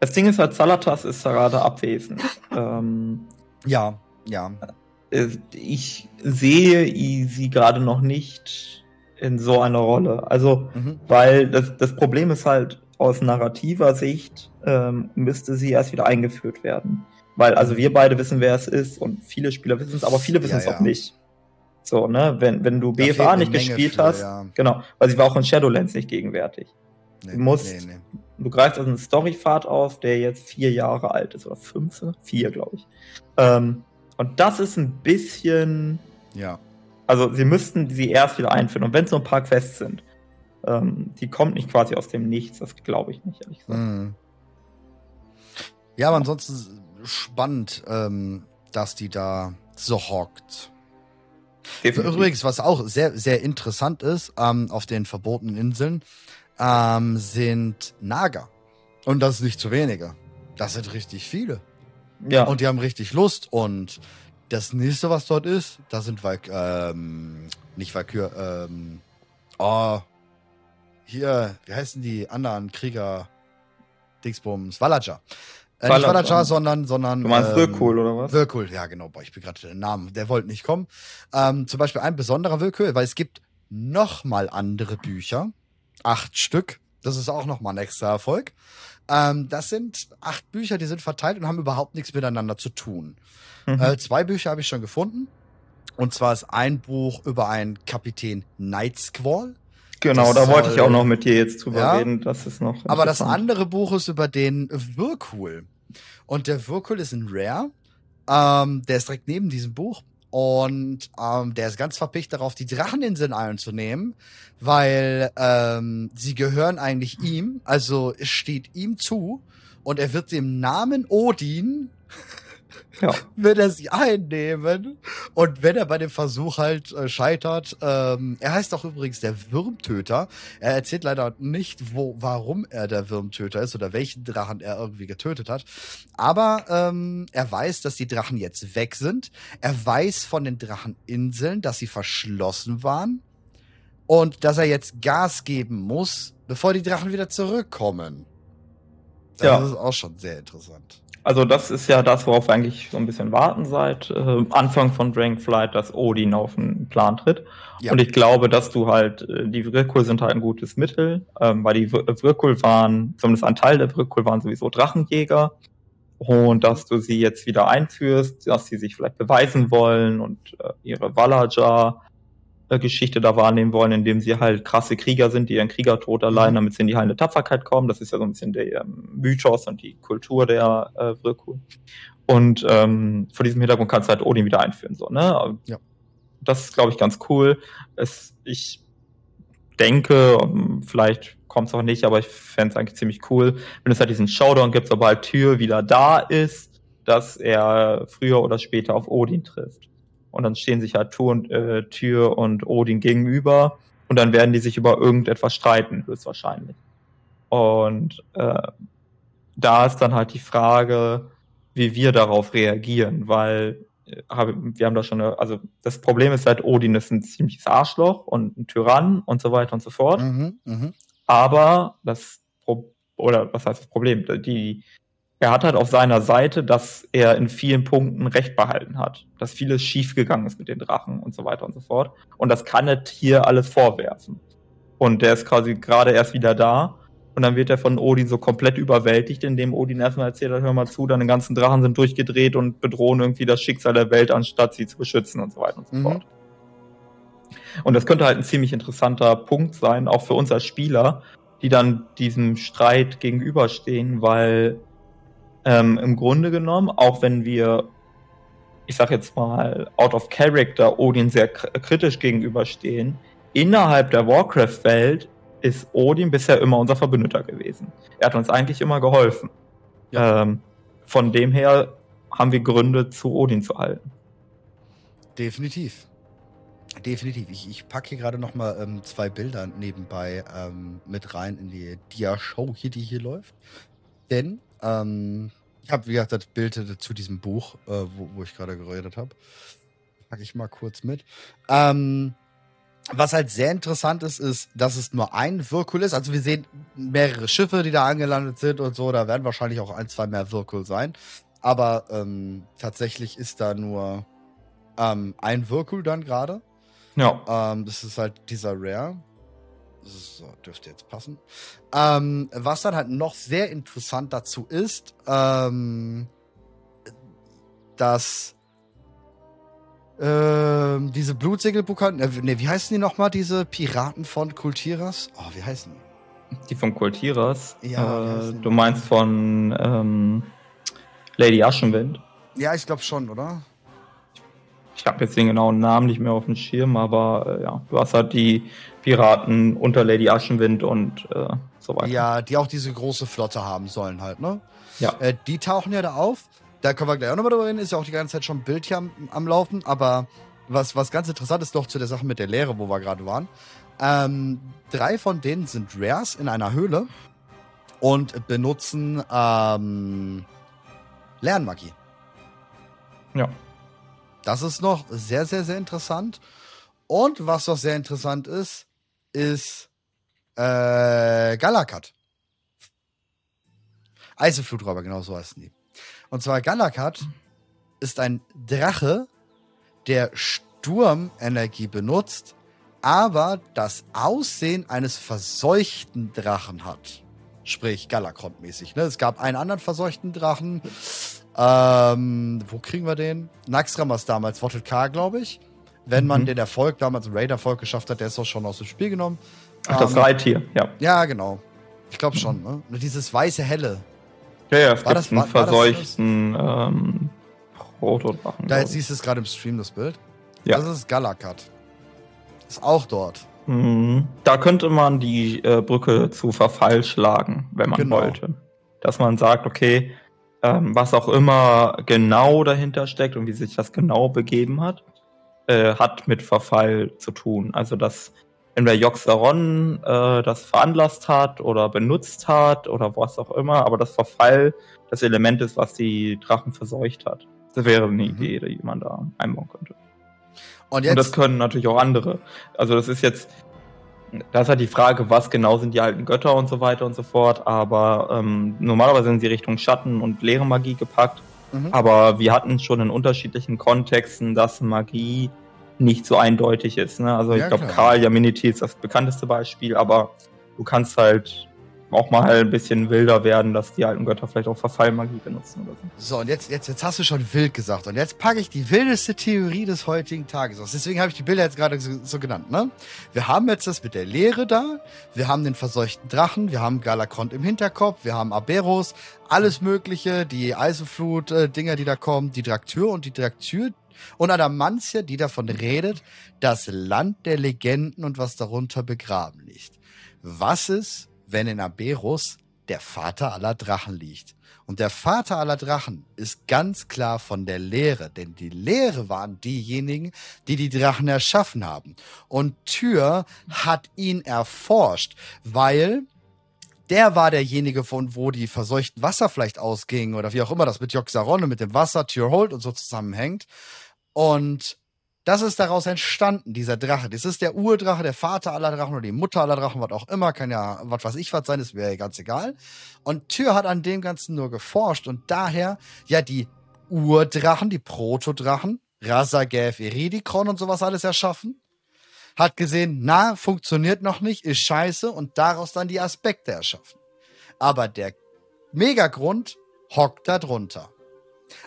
das Ding ist halt, Salatas ist gerade abwesend. ähm, ja, ja. Äh, ich sehe sie gerade noch nicht in so einer Rolle. Also, mhm. weil das, das Problem ist halt, aus narrativer Sicht ähm, müsste sie erst wieder eingeführt werden. Weil, also wir beide wissen, wer es ist und viele Spieler wissen es, aber viele wissen ja, es ja. auch nicht. So, ne, wenn, wenn du BFA nicht gespielt für, hast, ja. genau, weil sie war auch in Shadowlands nicht gegenwärtig. Nee, du musst, nee, nee. du greifst also einen Storypfad auf, der jetzt vier Jahre alt ist, oder fünf, vier, glaube ich. Ähm, und das ist ein bisschen, ja. Also sie müssten sie erst wieder einführen. Und wenn es nur ein paar Quests sind, ähm, die kommt nicht quasi aus dem Nichts, das glaube ich nicht, ehrlich gesagt. Mm. Ja, aber ansonsten spannend, ähm, dass die da so hockt. Definitiv. Übrigens, was auch sehr, sehr interessant ist, ähm, auf den verbotenen Inseln, ähm, sind Nager. Und das ist nicht zu wenige. Das sind richtig viele. Ja. Und die haben richtig Lust. Und das nächste, was dort ist, da sind Valk ähm, nicht Valkyr, ähm, oh, hier, wie heißen die anderen Krieger Dingsbums? Valaja. Äh, nicht Valaja, sondern, sondern. Du meinst ähm, Wirkul, oder was? Wirkul, ja, genau. Boah, ich bin gerade den Namen. Der wollte nicht kommen. Ähm, zum Beispiel ein besonderer Wirkul, weil es gibt noch mal andere Bücher. Acht Stück. Das ist auch noch mal ein extra Erfolg. Ähm, das sind acht Bücher, die sind verteilt und haben überhaupt nichts miteinander zu tun. Mhm. Äh, zwei Bücher habe ich schon gefunden. Und zwar ist ein Buch über einen Kapitän Night Squall. Genau, das da wollte ich auch noch mit dir jetzt drüber ja, reden. Das ist noch. Aber das andere Buch ist über den Wirkul. Und der Wirkul ist ein Rare. Ähm, der ist direkt neben diesem Buch. Und ähm, der ist ganz verpicht darauf, die Dracheninseln einzunehmen, weil ähm, sie gehören eigentlich ihm. Also es steht ihm zu. Und er wird dem Namen Odin ja. wird er sie einnehmen. Und wenn er bei dem Versuch halt äh, scheitert, ähm, er heißt auch übrigens der Würmtöter. Er erzählt leider nicht, wo, warum er der Würmtöter ist oder welchen Drachen er irgendwie getötet hat. Aber ähm, er weiß, dass die Drachen jetzt weg sind. Er weiß von den Dracheninseln, dass sie verschlossen waren. Und dass er jetzt Gas geben muss, bevor die Drachen wieder zurückkommen. Das ja. ist auch schon sehr interessant. Also das ist ja das, worauf wir eigentlich so ein bisschen warten seit äh, Anfang von Dragonflight, dass Odin auf den Plan tritt. Ja. Und ich glaube, dass du halt, äh, die Vrykul sind halt ein gutes Mittel, ähm, weil die Vrykul waren, zumindest ein Teil der Vrykul waren sowieso Drachenjäger. Und dass du sie jetzt wieder einführst, dass sie sich vielleicht beweisen wollen und äh, ihre Valaja Geschichte da wahrnehmen wollen, indem sie halt krasse Krieger sind, die ihren Kriegertod allein, mhm. damit sie in die heilende Tapferkeit kommen. Das ist ja so ein bisschen der ähm, Mythos und die Kultur der äh, Wirkung. Und ähm, vor diesem Hintergrund kannst du halt Odin wieder einführen. So, ne? Ja. Das ist, glaube ich, ganz cool. Es, ich denke, um, vielleicht kommt es auch nicht, aber ich fände es eigentlich ziemlich cool, wenn es halt diesen Showdown gibt, sobald Tür wieder da ist, dass er früher oder später auf Odin trifft und dann stehen sich halt Tür und, äh, Tür und Odin gegenüber Und dann werden die sich über irgendetwas streiten, höchstwahrscheinlich. Und äh, da ist dann halt die Frage, wie wir darauf reagieren, weil äh, wir haben da schon, eine, also das Problem ist halt, Odin ist ein ziemliches Arschloch und ein Tyrann und so weiter und so fort. Mhm, mh. Aber das, oder was heißt das Problem? Die, er hat halt auf seiner Seite, dass er in vielen Punkten Recht behalten hat, dass vieles schiefgegangen ist mit den Drachen und so weiter und so fort. Und das kann er hier alles vorwerfen. Und der ist quasi gerade erst wieder da. Und dann wird er von Odin so komplett überwältigt, indem Odin erstmal erzählt hat, hör mal zu, deine ganzen Drachen sind durchgedreht und bedrohen irgendwie das Schicksal der Welt, anstatt sie zu beschützen und so weiter und so mhm. fort. Und das könnte halt ein ziemlich interessanter Punkt sein, auch für uns als Spieler, die dann diesem Streit gegenüberstehen, weil ähm, im Grunde genommen, auch wenn wir, ich sag jetzt mal, out of character Odin sehr kritisch gegenüberstehen, innerhalb der Warcraft-Welt ist Odin bisher immer unser Verbündeter gewesen. Er hat uns eigentlich immer geholfen. Ja. Ähm, von dem her haben wir Gründe, zu Odin zu halten. Definitiv. Definitiv. Ich, ich packe hier gerade noch mal ähm, zwei Bilder nebenbei ähm, mit rein in die Dia-Show hier, die hier läuft. Denn ähm, ich habe, wie gesagt, das Bild zu diesem Buch, äh, wo, wo ich gerade geredet habe. Packe ich mal kurz mit. Ähm, was halt sehr interessant ist, ist, dass es nur ein Wirkul ist. Also wir sehen mehrere Schiffe, die da angelandet sind und so. Da werden wahrscheinlich auch ein, zwei mehr Wirkul sein. Aber ähm, tatsächlich ist da nur ähm, ein Wirkul dann gerade. Ja. Ähm, das ist halt dieser Rare. So, dürfte jetzt passen. Ähm, was dann halt noch sehr interessant dazu ist, ähm, dass ähm, diese Blutsegelbucher, ne, ne, wie heißen die nochmal, diese Piraten von Kultiras? Oh, wie heißen die? Die von Kultiras? Ja. Äh, du meinst von ähm, Lady Aschenwind? Ja, ich glaube schon, oder? Ich habe jetzt den genauen Namen nicht mehr auf dem Schirm, aber äh, ja, du hast halt die Piraten unter Lady Aschenwind und äh, so weiter. Ja, die auch diese große Flotte haben sollen halt, ne? Ja. Äh, die tauchen ja da auf da können wir gleich auch nochmal drüber reden, ist ja auch die ganze Zeit schon ein Bild hier am, am, Laufen, aber was, was ganz interessant ist noch zu der Sache mit der Lehre, wo wir gerade waren. Ähm, drei von denen sind Rares in einer Höhle und benutzen ähm, Lernmagie. Ja. Das ist noch sehr, sehr, sehr interessant. Und was noch sehr interessant ist, ist äh, Galakat. Eisenfluträuber, genau so heißen die. Und zwar Galakat ist ein Drache, der Sturmenergie benutzt, aber das Aussehen eines verseuchten Drachen hat. Sprich, Galakrond-mäßig. Ne? Es gab einen anderen verseuchten Drachen. Ähm, wo kriegen wir den? Naxramas damals, Wotted K, glaube ich. Wenn man mhm. den Erfolg damals, den Raid-Erfolg geschafft hat, der ist auch schon aus dem Spiel genommen. Ach, das ähm, Reittier, ja. Ja, genau. Ich glaube schon. Ne? Dieses weiße Helle. Ja, ja, es war gibt das, einen war, verseuchten war ähm, Protodrachen. Da jetzt siehst du es gerade im Stream, das Bild. Ja. Das ist Galakat. Ist auch dort. Mhm. Da könnte man die äh, Brücke zu Verfall schlagen, wenn man genau. wollte. Dass man sagt, okay, ähm, was auch immer genau dahinter steckt und wie sich das genau begeben hat, äh, hat mit Verfall zu tun. Also dass entweder Joxeron äh, das veranlasst hat oder benutzt hat oder was auch immer, aber das Verfall das Element ist, was die Drachen verseucht hat. Das wäre eine mhm. Idee, die man da einbauen könnte. Und, jetzt? Und das können natürlich auch andere. Also das ist jetzt, da ist halt die Frage, was genau sind die alten Götter und so weiter und so fort, aber ähm, normalerweise sind sie Richtung Schatten und leere Magie gepackt. Mhm. Aber wir hatten schon in unterschiedlichen Kontexten, dass Magie nicht so eindeutig ist. Ne? Also ja, ich glaube, Karl Jaminiti ist das bekannteste Beispiel, aber du kannst halt auch mal ein bisschen wilder werden, dass die alten Götter vielleicht auch Verfallmagie benutzen oder so. So, und jetzt, jetzt, jetzt hast du schon wild gesagt. Und jetzt packe ich die wildeste Theorie des heutigen Tages aus. Deswegen habe ich die Bilder jetzt gerade so, so, genannt. Ne? Wir haben jetzt das mit der Leere da, wir haben den verseuchten Drachen, wir haben Galakont im Hinterkopf, wir haben Aberos, alles mögliche, die Eisenflut-Dinger, die da kommen, die Draktür und die Draktür, und Adamantia, die davon redet, das Land der Legenden und was darunter begraben liegt. Was ist, wenn in Aberus der Vater aller Drachen liegt. Und der Vater aller Drachen ist ganz klar von der Lehre, denn die Lehre waren diejenigen, die die Drachen erschaffen haben. Und Tyr hat ihn erforscht, weil der war derjenige, von wo die verseuchten Wasser vielleicht ausgingen oder wie auch immer das mit Joxaron und mit dem Wasser, Tyrhold und so zusammenhängt. Und das ist daraus entstanden, dieser Drache. Das ist der Urdrache, der Vater aller Drachen oder die Mutter aller Drachen, was auch immer, kann ja was weiß ich was sein, ist mir ganz egal. Und Tyr hat an dem Ganzen nur geforscht und daher ja die Urdrachen, die Protodrachen, Razagev, Eridikron und sowas alles erschaffen. Hat gesehen, na, funktioniert noch nicht, ist scheiße und daraus dann die Aspekte erschaffen. Aber der Megagrund hockt da drunter.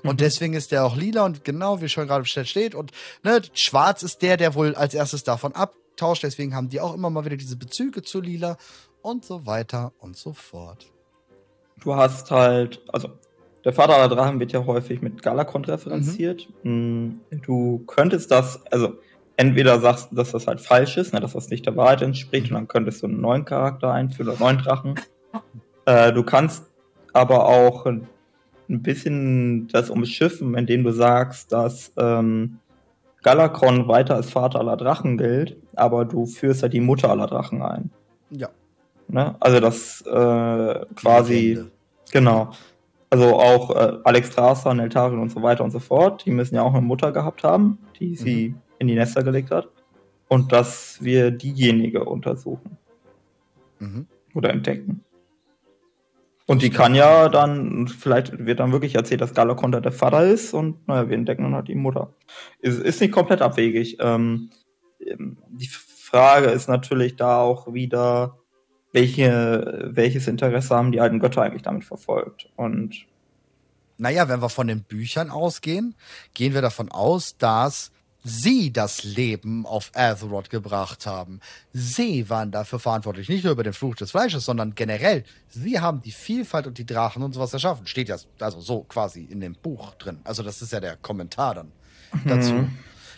Und mhm. deswegen ist der auch lila und genau wie schon gerade steht. Und ne, schwarz ist der, der wohl als erstes davon abtauscht. Deswegen haben die auch immer mal wieder diese Bezüge zu lila und so weiter und so fort. Du hast halt, also der Vater aller Drachen wird ja häufig mit Galakon referenziert. Mhm. Mm, du könntest das, also entweder sagst du, dass das halt falsch ist, ne, dass das nicht der Wahrheit entspricht, und dann könntest du einen neuen Charakter einführen oder einen neuen Drachen. Äh, du kannst aber auch ein bisschen das umschiffen, indem du sagst, dass ähm, Galakron weiter als Vater aller Drachen gilt, aber du führst ja die Mutter aller Drachen ein. Ja. Ne? Also das äh, quasi, genau. Also auch äh, Alex Strasser, Neltarion und so weiter und so fort, die müssen ja auch eine Mutter gehabt haben, die sie mhm. in die Nester gelegt hat. Und dass wir diejenige untersuchen. Mhm. Oder entdecken. Und die kann ja dann, vielleicht wird dann wirklich erzählt, dass Galakonda der Vater ist und naja, wir entdecken dann halt die Mutter. Ist, ist nicht komplett abwegig. Ähm, ähm, die Frage ist natürlich da auch wieder, welche, welches Interesse haben die alten Götter eigentlich damit verfolgt? Und naja, wenn wir von den Büchern ausgehen, gehen wir davon aus, dass sie das Leben auf Azeroth gebracht haben. Sie waren dafür verantwortlich, nicht nur über den Fluch des Fleisches, sondern generell. Sie haben die Vielfalt und die Drachen und sowas erschaffen. Steht ja also so quasi in dem Buch drin. Also das ist ja der Kommentar dann mhm. dazu.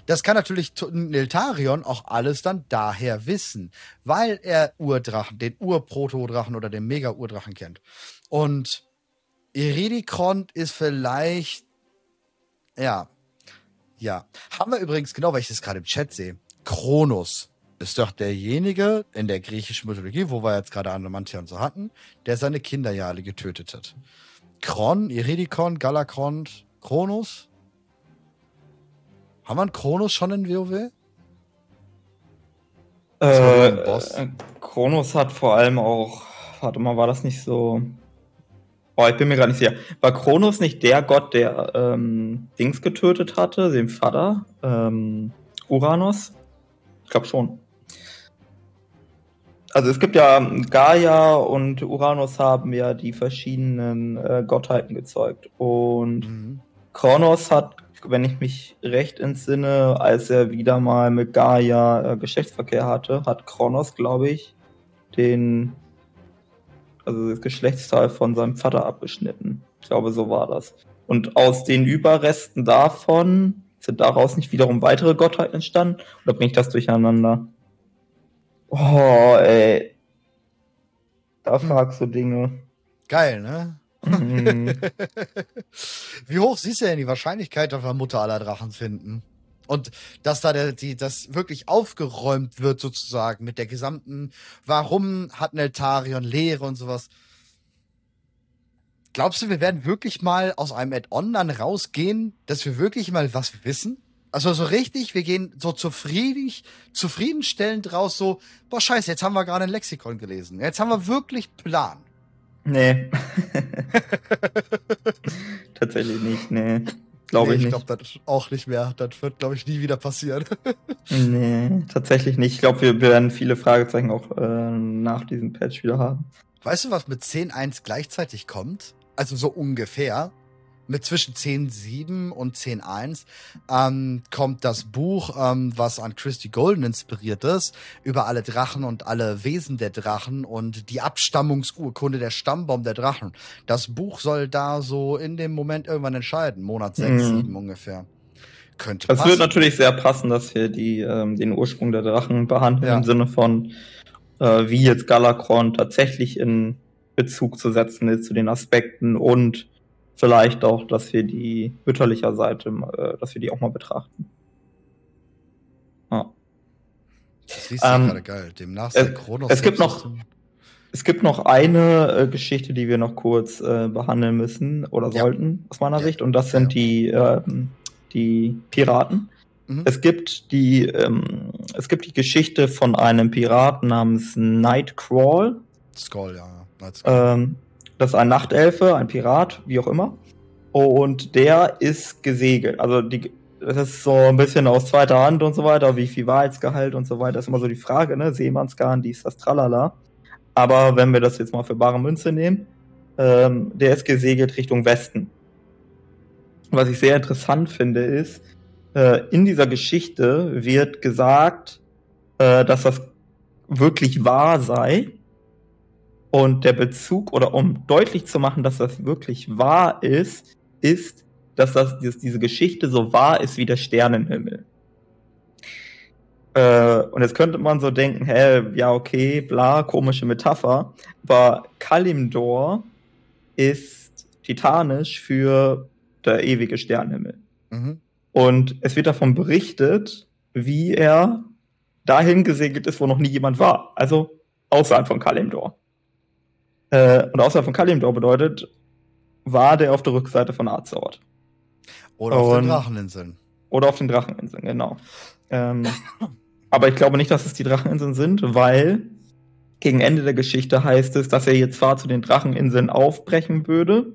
Das kann natürlich Niltarion auch alles dann daher wissen, weil er Urdrachen, den Urprotodrachen oder den Mega-Urdrachen kennt. Und Iridikron ist vielleicht, ja, ja. Haben wir übrigens, genau, weil ich das gerade im Chat sehe. Kronos ist doch derjenige in der griechischen Mythologie, wo wir jetzt gerade Adamantia und so hatten, der seine Kinder ja alle getötet hat. Kron, Iridikon, Galakron, Kronos? Haben wir einen Kronos schon in WoW? Äh, äh, Kronos hat vor allem auch, warte mal, war das nicht so Oh, ich bin mir gar nicht sicher. War Kronos nicht der Gott, der ähm, Dings getötet hatte, den Vater? Ähm, Uranus? Ich glaube schon. Also es gibt ja Gaia und Uranus haben ja die verschiedenen äh, Gottheiten gezeugt. Und mhm. Kronos hat, wenn ich mich recht entsinne, als er wieder mal mit Gaia äh, Geschlechtsverkehr hatte, hat Kronos, glaube ich, den also das Geschlechtsteil von seinem Vater abgeschnitten. Ich glaube, so war das. Und aus den Überresten davon sind daraus nicht wiederum weitere Gottheiten entstanden? Oder bringe ich das durcheinander? Oh, ey. Da hm. fragst du Dinge. Geil, ne? Mhm. Wie hoch siehst du denn die Wahrscheinlichkeit, dass wir Mutter aller Drachen finden? Und dass da der, die, das wirklich aufgeräumt wird sozusagen mit der gesamten, warum hat Neltarion Lehre und sowas. Glaubst du, wir werden wirklich mal aus einem Add-on dann rausgehen, dass wir wirklich mal was wissen? Also so richtig, wir gehen so zufrieden, zufriedenstellend raus, so, boah scheiße, jetzt haben wir gerade ein Lexikon gelesen. Jetzt haben wir wirklich Plan. Nee. Tatsächlich nicht, nee. Glaube nee, ich, ich glaube, das auch nicht mehr. Das wird, glaube ich, nie wieder passieren. nee, tatsächlich nicht. Ich glaube, wir werden viele Fragezeichen auch äh, nach diesem Patch wieder haben. Weißt du, was mit 10.1 gleichzeitig kommt? Also so ungefähr mit zwischen 10.7 und 10.1 ähm, kommt das Buch, ähm, was an Christy Golden inspiriert ist, über alle Drachen und alle Wesen der Drachen und die Abstammungsurkunde, der Stammbaum der Drachen. Das Buch soll da so in dem Moment irgendwann entscheiden, Monat 6, mhm. 7 ungefähr. Könnte Es wird natürlich sehr passen, dass wir die, ähm, den Ursprung der Drachen behandeln, ja. im Sinne von, äh, wie jetzt Galakron tatsächlich in Bezug zu setzen ist zu den Aspekten und vielleicht auch, dass wir die mütterliche Seite, äh, dass wir die auch mal betrachten. Ja. Das liest ähm, gerade geil. Demnach es, es gibt noch es gibt noch eine äh, Geschichte, die wir noch kurz äh, behandeln müssen oder ja. sollten, aus meiner ja. Sicht, und das sind ja. die, äh, die Piraten. Mhm. Es gibt die, ähm, es gibt die Geschichte von einem Piraten namens Nightcrawl. Skull, ja. Ähm, das ist ein Nachtelfe, ein Pirat, wie auch immer. Und der ist gesegelt. Also die, das ist so ein bisschen aus zweiter Hand und so weiter, wie viel Wahrheitsgehalt und so weiter. Das ist immer so die Frage, ne? Seemannsgarn, dies, das, tralala. Aber wenn wir das jetzt mal für bare Münze nehmen, ähm, der ist gesegelt Richtung Westen. Was ich sehr interessant finde, ist, äh, in dieser Geschichte wird gesagt, äh, dass das wirklich wahr sei. Und der Bezug, oder um deutlich zu machen, dass das wirklich wahr ist, ist, dass das, dass diese Geschichte so wahr ist wie der Sternenhimmel. Äh, und jetzt könnte man so denken, hä, ja, okay, bla, komische Metapher. Aber Kalimdor ist titanisch für der ewige Sternenhimmel. Mhm. Und es wird davon berichtet, wie er dahin gesegelt ist, wo noch nie jemand war. Also außerhalb von Kalimdor. Äh, und außerhalb von Kalimdor bedeutet, war der auf der Rückseite von Azeroth. Oder auf und, den Dracheninseln. Oder auf den Dracheninseln, genau. Ähm, aber ich glaube nicht, dass es die Dracheninseln sind, weil gegen Ende der Geschichte heißt es, dass er jetzt zwar zu den Dracheninseln aufbrechen würde,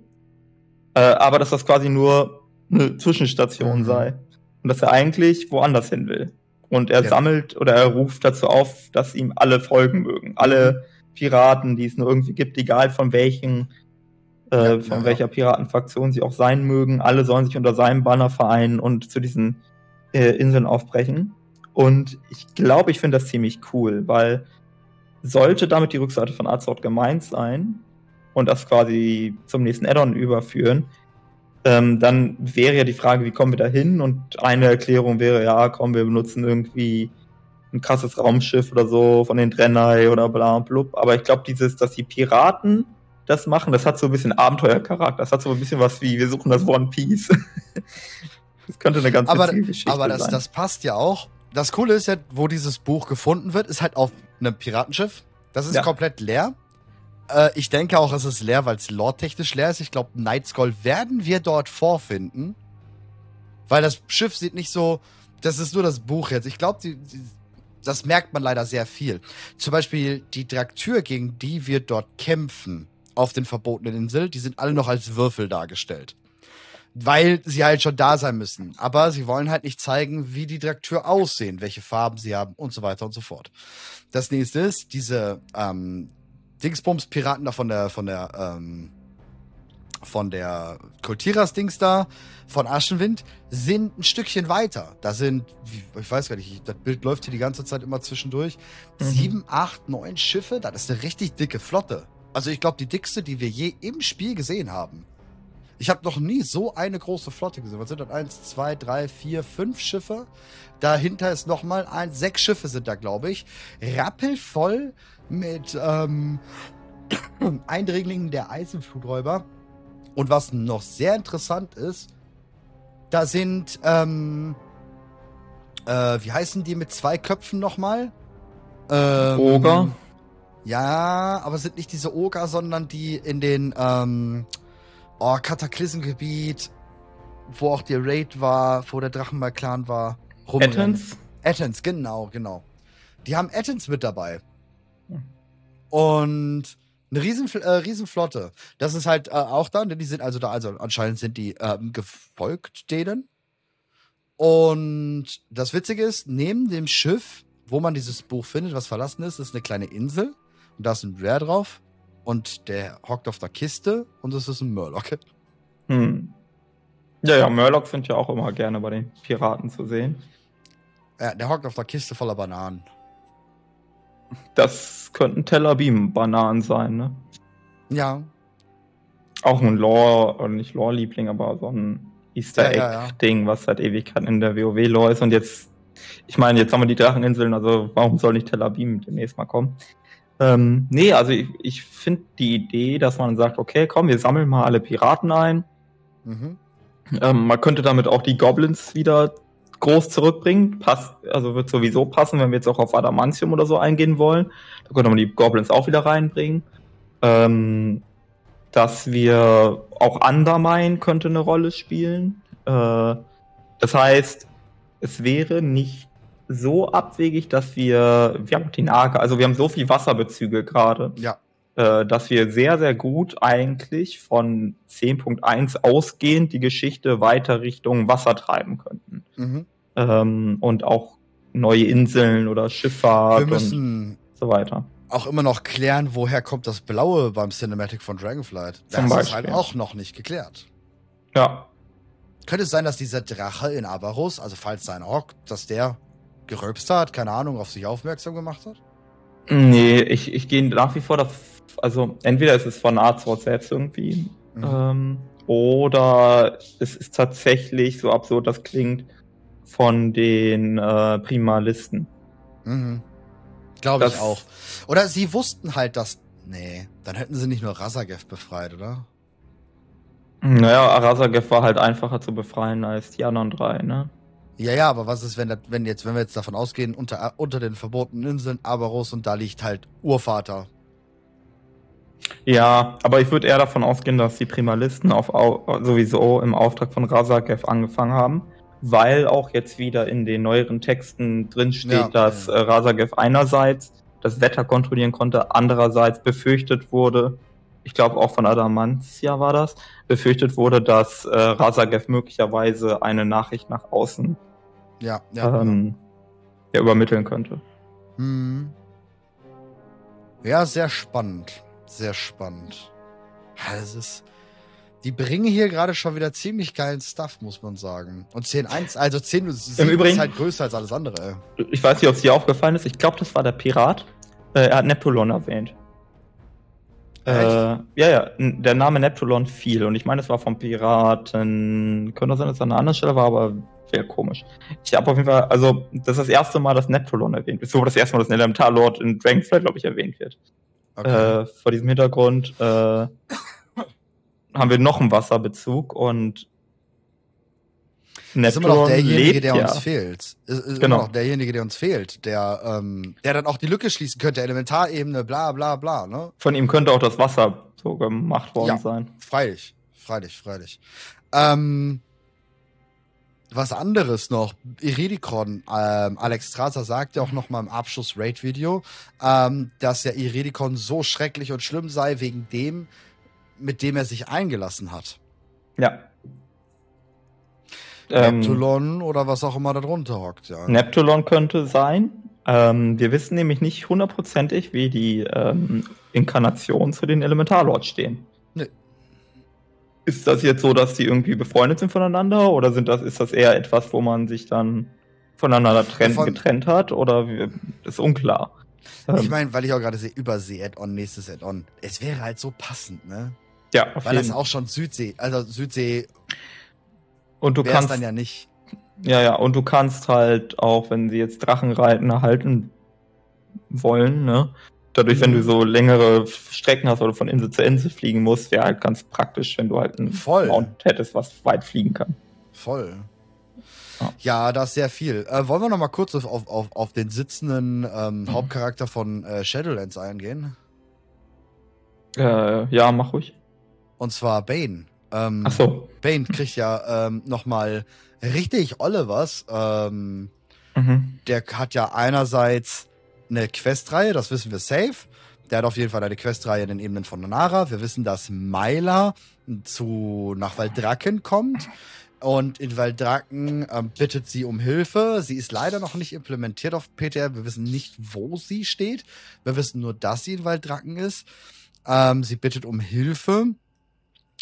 äh, aber dass das quasi nur eine Zwischenstation mhm. sei. Und dass er eigentlich woanders hin will. Und er ja. sammelt oder er ruft dazu auf, dass ihm alle folgen mögen. Alle Piraten, die es nur irgendwie gibt, egal von welchen, äh, ja, von ja, welcher Piratenfraktion sie auch sein mögen, alle sollen sich unter seinem Banner vereinen und zu diesen äh, Inseln aufbrechen. Und ich glaube, ich finde das ziemlich cool, weil sollte damit die Rückseite von Azeroth gemeint sein und das quasi zum nächsten Addon überführen, ähm, dann wäre ja die Frage, wie kommen wir da hin? Und eine Erklärung wäre, ja, komm, wir benutzen irgendwie ein krasses Raumschiff oder so von den Drenai oder bla blub. Aber ich glaube, dieses, dass die Piraten das machen, das hat so ein bisschen Abenteuercharakter. Das hat so ein bisschen was wie, wir suchen das One Piece. das könnte eine ganz aber, Geschichte aber das, sein. Aber das passt ja auch, das Coole ist ja, wo dieses Buch gefunden wird, ist halt auf einem Piratenschiff. Das ist ja. komplett leer. Äh, ich denke auch, es ist leer, weil es lore-technisch leer ist. Ich glaube, Nightskull werden wir dort vorfinden. Weil das Schiff sieht nicht so. Das ist nur das Buch jetzt. Ich glaube, das merkt man leider sehr viel. Zum Beispiel die Draktür, gegen die wir dort kämpfen, auf den verbotenen Inseln, die sind alle noch als Würfel dargestellt weil sie halt schon da sein müssen. Aber sie wollen halt nicht zeigen, wie die Direktür aussehen, welche Farben sie haben und so weiter und so fort. Das nächste ist, diese ähm, Dingsbums-Piraten da von der, von der, ähm, von der Kultiras-Dings da, von Aschenwind, sind ein Stückchen weiter. Da sind, ich weiß gar nicht, das Bild läuft hier die ganze Zeit immer zwischendurch. Mhm. Sieben, acht, neun Schiffe, das ist eine richtig dicke Flotte. Also ich glaube, die dickste, die wir je im Spiel gesehen haben. Ich habe noch nie so eine große Flotte gesehen. Was sind das? Eins, zwei, drei, vier, fünf Schiffe. Dahinter ist noch mal ein, sechs Schiffe sind da, glaube ich. Rappelvoll mit ähm, Eindringlingen der Eisenfluträuber. Und was noch sehr interessant ist, da sind, ähm, äh, wie heißen die mit zwei Köpfen nochmal? Ähm, Oger. Ja, aber sind nicht diese Oger, sondern die in den, ähm, oh, Kataklysmgebiet, wo auch der Raid war, wo der Drachenmal-Clan war. Ettens? Ettens, genau, genau. Die haben Ettens mit dabei. Und eine riesen, äh, Riesenflotte. Das ist halt äh, auch da, die sind also da, also anscheinend sind die ähm, gefolgt denen. Und das Witzige ist, neben dem Schiff, wo man dieses Buch findet, was verlassen ist, ist eine kleine Insel. Und da ist ein Rare drauf und der hockt auf der Kiste und es ist ein Murloc. Hm. Ja, ja, Murloc sind ja auch immer gerne bei den Piraten zu sehen. Ja, der hockt auf der Kiste voller Bananen. Das könnten Tel Abim-Bananen sein, ne? Ja. Auch ein Lore, nicht Lore-Liebling, aber so ein Easter Egg-Ding, ja, ja, was seit Ewigkeit in der WoW-Lore ist. Und jetzt, ich meine, jetzt haben wir die Dracheninseln, also warum soll nicht Tel Abim demnächst mal kommen? Ähm, nee, also ich, ich finde die Idee, dass man sagt, okay, komm, wir sammeln mal alle Piraten ein. Mhm. Ähm, man könnte damit auch die Goblins wieder groß zurückbringen. Passt, also wird sowieso passen, wenn wir jetzt auch auf Adamantium oder so eingehen wollen. Da könnte man die Goblins auch wieder reinbringen. Ähm, dass wir auch Undermine könnte eine Rolle spielen. Äh, das heißt, es wäre nicht so abwegig, dass wir, wir haben die Nager, also wir haben so viel Wasserbezüge gerade. Ja. Äh, dass wir sehr, sehr gut eigentlich von 10.1 ausgehend die Geschichte weiter Richtung Wasser treiben könnten. Mhm. Ähm, und auch neue Inseln oder Schifffahrt wir müssen und so weiter. Auch immer noch klären, woher kommt das Blaue beim Cinematic von Dragonflight. Das Zum ist halt auch noch nicht geklärt. Ja. Könnte es sein, dass dieser Drache in Avarus, also falls sein Ork, dass der geröpst hat, keine Ahnung, auf sich aufmerksam gemacht hat? Nee, ich, ich gehe nach wie vor da, also entweder ist es von Arzort selbst irgendwie, mhm. ähm, oder es ist tatsächlich, so absurd das klingt, von den äh, Primalisten. Mhm. Glaube ich auch. Oder sie wussten halt, dass. Nee, dann hätten sie nicht nur Rasagev befreit, oder? Naja, Rasagev war halt einfacher zu befreien als die anderen drei, ne? Ja, ja, aber was ist, wenn, das, wenn, jetzt, wenn wir jetzt davon ausgehen, unter, unter den verbotenen Inseln Abaros und da liegt halt Urvater. Ja, aber ich würde eher davon ausgehen, dass die Primalisten auf, sowieso im Auftrag von Razakev angefangen haben, weil auch jetzt wieder in den neueren Texten drin steht, ja, dass. Äh, Razakev einerseits das Wetter kontrollieren konnte, andererseits befürchtet wurde, ich glaube auch von Adamantia war das, befürchtet wurde, dass äh, Razagev möglicherweise eine Nachricht nach außen ja, ja, ähm, ja übermitteln könnte. Hm. Ja, sehr spannend. Sehr spannend. Es ist. Die bringen hier gerade schon wieder ziemlich geilen Stuff, muss man sagen. Und 10.1, also 10 Im Übrigen, ist halt größer als alles andere. Ich weiß nicht, ob es dir aufgefallen ist. Ich glaube, das war der Pirat. Äh, er hat Neptulon erwähnt. Äh, ja, ja, der Name Neptulon fiel. Und ich meine, es war vom Piraten. Könnte sein, dass es an einer anderen Stelle war, aber Wäre komisch. Ich habe auf jeden Fall, also, das ist das erste Mal, dass Neptulon erwähnt wird. So das erste Mal, dass ein Elementarlord in Dragonflight, glaube ich, erwähnt wird. Okay. Äh, vor diesem Hintergrund äh, haben wir noch einen Wasserbezug und Neptulon ist immer noch derjenige, der uns ja. fehlt. Ist, ist genau. immer noch derjenige, der uns fehlt, der, ähm, der dann auch die Lücke schließen könnte, Elementarebene, bla bla bla. Ne? Von ihm könnte auch das Wasser so gemacht worden ja, sein. Freilich, freilich, freilich. Ähm, was anderes noch. Iridikon, ähm, Alex Strasser sagt ja auch noch mal im Abschluss-Raid-Video, ähm, dass der Iridikon so schrecklich und schlimm sei, wegen dem, mit dem er sich eingelassen hat. Ja. Neptulon ähm, oder was auch immer da drunter hockt, ja. Neptulon könnte sein. Ähm, wir wissen nämlich nicht hundertprozentig, wie die ähm, Inkarnationen zu den Elementarlords stehen. Ist das jetzt so, dass die irgendwie befreundet sind voneinander oder sind das, ist das eher etwas, wo man sich dann voneinander trennt, Von, getrennt hat oder ist unklar? Ich ähm. meine, weil ich auch gerade sehe, Übersee-Add-on, nächstes Add-on. Es wäre halt so passend, ne? Ja, auf Weil jeden. das auch schon Südsee, also Südsee. Und du kannst dann ja nicht. Ja, ja, und du kannst halt auch, wenn sie jetzt Drachenreiten erhalten wollen, ne? Dadurch, wenn du mhm. so längere Strecken hast oder von Insel zu Insel fliegen musst, wäre halt ganz praktisch, wenn du halt ein Voll. Mount hättest, was weit fliegen kann. Voll. Ja, ja da ist sehr viel. Äh, wollen wir noch mal kurz auf, auf, auf den sitzenden ähm, mhm. Hauptcharakter von äh, Shadowlands eingehen? Äh, ja, mach ruhig. Und zwar Bane. Ähm, Ach so. Bane kriegt ja ähm, noch mal richtig olle was. Ähm, mhm. Der hat ja einerseits eine Questreihe, das wissen wir safe. Der hat auf jeden Fall eine Questreihe in den Ebenen von Nara. Wir wissen, dass Myla zu, nach Waldracken kommt. Und in Waldracken ähm, bittet sie um Hilfe. Sie ist leider noch nicht implementiert auf PTR. Wir wissen nicht, wo sie steht. Wir wissen nur, dass sie in Waldracken ist. Ähm, sie bittet um Hilfe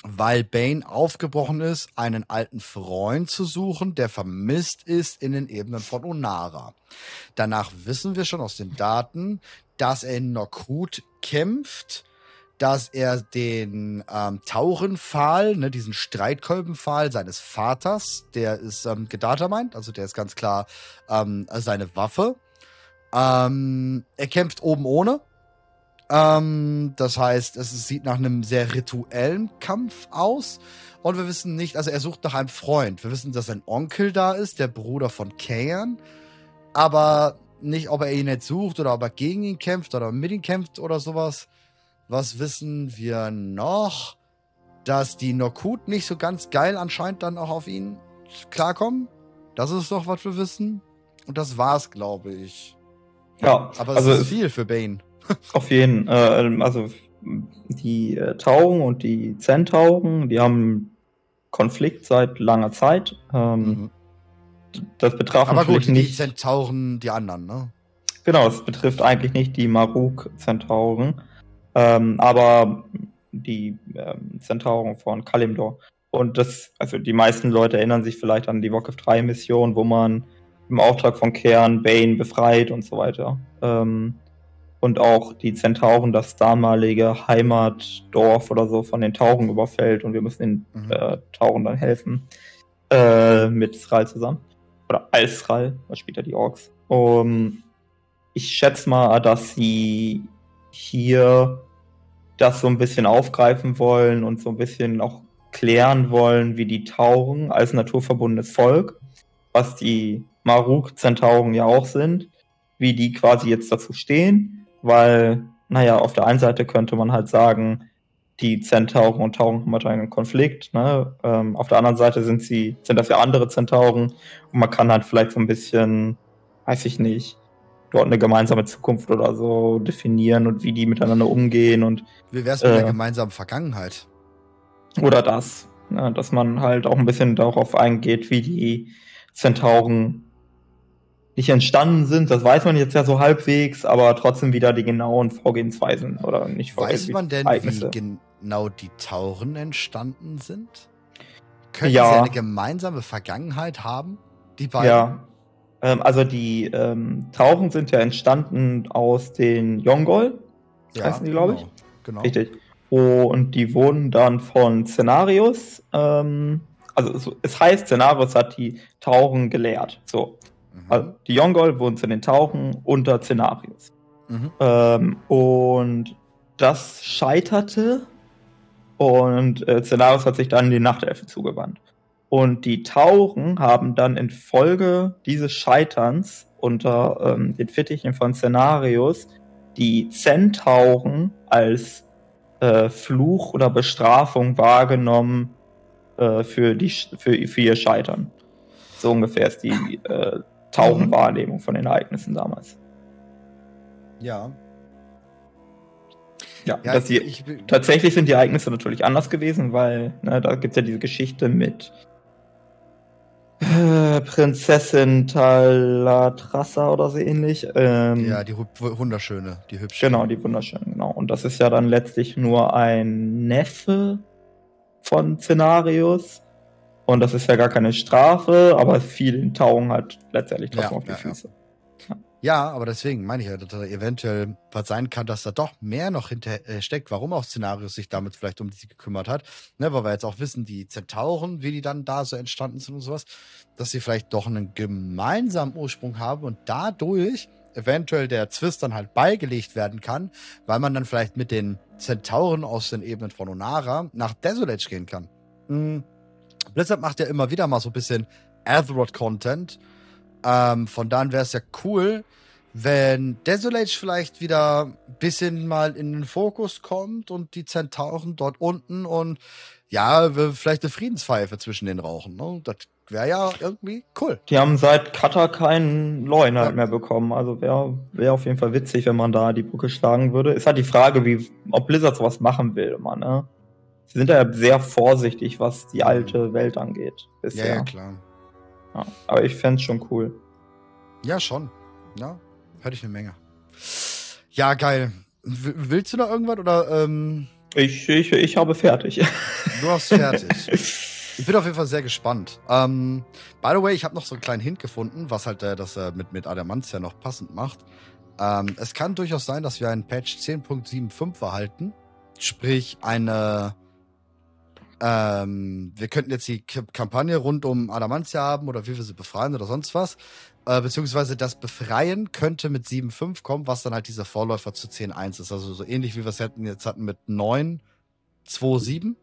weil Bane aufgebrochen ist, einen alten Freund zu suchen, der vermisst ist in den Ebenen von Onara. Danach wissen wir schon aus den Daten, dass er in Nokrut kämpft, dass er den ähm, Taurenpfahl, ne, diesen Streitkolbenpfahl seines Vaters, der ist ähm, gedatermeint, also der ist ganz klar ähm, seine Waffe. Ähm, er kämpft oben ohne, Ähm, das heißt, es sieht nach einem sehr rituellen Kampf aus. Und wir wissen nicht, also er sucht nach einem Freund. Wir wissen, dass sein Onkel da ist, der Bruder von Kayan. Aber nicht, ob er ihn jetzt sucht oder ob er gegen ihn kämpft oder mit ihm kämpft oder sowas. Was wissen wir noch? Dass die Nokut nicht so ganz geil anscheinend dann auch auf ihn klarkommen. Das ist doch, was wir wissen. Und das war's, glaube ich. Ja, Aber es also ist viel für Bane. Auf jeden, äh, also die äh, Tauren und die Zentauren, die haben Konflikt seit langer Zeit. Ähm, Mhm. Das betraf Aber natürlich gut, die nicht. Zentauren, die anderen, ne? Genau, es betrifft eigentlich nicht die Maruk-Zentauren, ähm, aber die ähm, Zentauren von Kalimdor. Und das, also die meisten Leute erinnern sich vielleicht an die Warcraft 3 Mission, wo man im Auftrag von Kern Bane befreit und so weiter. Ähm, und auch die Zentauren, das damalige Heimatdorf oder so von den Tauren überfällt und wir müssen den Mhm. äh, Tauren dann helfen. Äh, mit Sral zusammen. Oder als Sral, was später die Orks. Um, ich schätze mal, dass sie hier das so ein bisschen aufgreifen wollen und so ein bisschen auch klären wollen, wie die Tauren als naturverbundenes Volk, was die Maruk-Zentauren ja auch sind, wie die quasi jetzt dazu stehen, weil, naja, auf der einen Seite könnte man halt sagen, die Zentauren und Tauren haben halt einen Konflikt, ne? ähm, auf der anderen Seite sind sie, sind das ja andere Zentauren und man kann halt vielleicht so ein bisschen, weiß ich nicht, dort eine gemeinsame Zukunft oder so definieren und wie die miteinander umgehen und Wie wär's mit der Äh. gemeinsamen Vergangenheit? oder das, ne, dass man halt auch ein bisschen darauf eingeht, wie die Zentauren nicht entstanden sind. Das weiß man jetzt ja so halbwegs, aber trotzdem wieder die genauen Vorgehensweisen oder nicht Weiß man denn, Ereignisse. wie genau die Tauren entstanden sind? Können Ja. sie eine gemeinsame Vergangenheit haben? Die beiden? Ja. Ähm, also die ähm, Tauchen sind ja entstanden aus den Yongol, heißen die, glaub ich? Genau. genau. Richtig. Und die wurden dann von Szenarius, ähm, also es, es heißt, Szenarius hat die Tauchen gelehrt. So. Mhm. Also die Yongol wurden zu den Tauchen unter Szenarius. Mhm. Ähm, und das scheiterte und äh, Szenarius hat sich dann den Nachtelfen zugewandt. Und die Tauren haben dann infolge dieses Scheiterns unter ähm, den Fittichen von Szenarius die Zentauren als äh, Fluch oder Bestrafung wahrgenommen äh, für, die, für, für ihr Scheitern. So ungefähr ist die äh, Taurenwahrnehmung von den Ereignissen damals. Ja. Ja, ja dass die, ich, tatsächlich sind die Ereignisse natürlich anders gewesen, weil ne, da gibt es ja diese Geschichte mit äh, Prinzessin Talatrassa oder so ähnlich. Ähm, ja, die wunderschöne, die hübsche. Genau, die wunderschön, genau. Und das ist ja dann letztlich nur ein Neffe von Szenarius. Und das ist ja gar keine Strafe, aber vielen Tauchen halt letztendlich trotzdem Ja, auf die ja, ja. Füße. Ja, aber deswegen meine ich ja, dass da eventuell was sein kann, dass da doch mehr noch hinter äh, steckt, warum auch Szenarius sich damit vielleicht um die gekümmert hat. Ne, weil wir jetzt auch wissen, die Zentauren, wie die dann da so entstanden sind und sowas, dass sie vielleicht doch einen gemeinsamen Ursprung haben und dadurch eventuell der Zwist dann halt beigelegt werden kann, weil man dann vielleicht mit den Zentauren aus den Ebenen von Onara nach Desolate gehen kann. Mhm. Blizzard macht ja immer wieder mal so ein bisschen Azeroth-Content. Ähm, von daher wäre es ja cool, wenn Desolate vielleicht wieder ein bisschen mal in den Fokus kommt und die Zentauren dort unten und ja, vielleicht eine Friedenspfeife zwischen den rauchen. Ne? Das wäre ja irgendwie cool. Die haben seit Kata keinen Leuen halt Ja. mehr bekommen. Also wäre wär auf jeden Fall witzig, wenn man da die Brücke schlagen würde. Ist halt die Frage, wie, ob Blizzard sowas machen will, immer, ne? Sie sind ja sehr vorsichtig, was die alte Welt angeht. Bisher. Ja, ja, klar. Ja, aber ich fände schon cool. Ja, schon. Ja, hätte ich eine Menge. Ja, geil. W willst du noch irgendwas oder ähm, Ich, ich, ich habe fertig. du hast fertig? Ich bin auf jeden Fall sehr gespannt. Ähm, by the way, ich habe noch so einen kleinen Hint gefunden, was halt äh, das äh, mit, mit Adamantia noch passend macht. Ähm, es kann durchaus sein, dass wir einen Patch 10.75 erhalten. Sprich, eine ähm, wir könnten jetzt die Kampagne rund um Adamantia haben oder wie wir sie befreien oder sonst was. Äh, beziehungsweise das Befreien könnte mit 7.5 kommen, was dann halt dieser Vorläufer zu 10.1 ist. Also so ähnlich wie wir es jetzt hatten mit 9.2.7.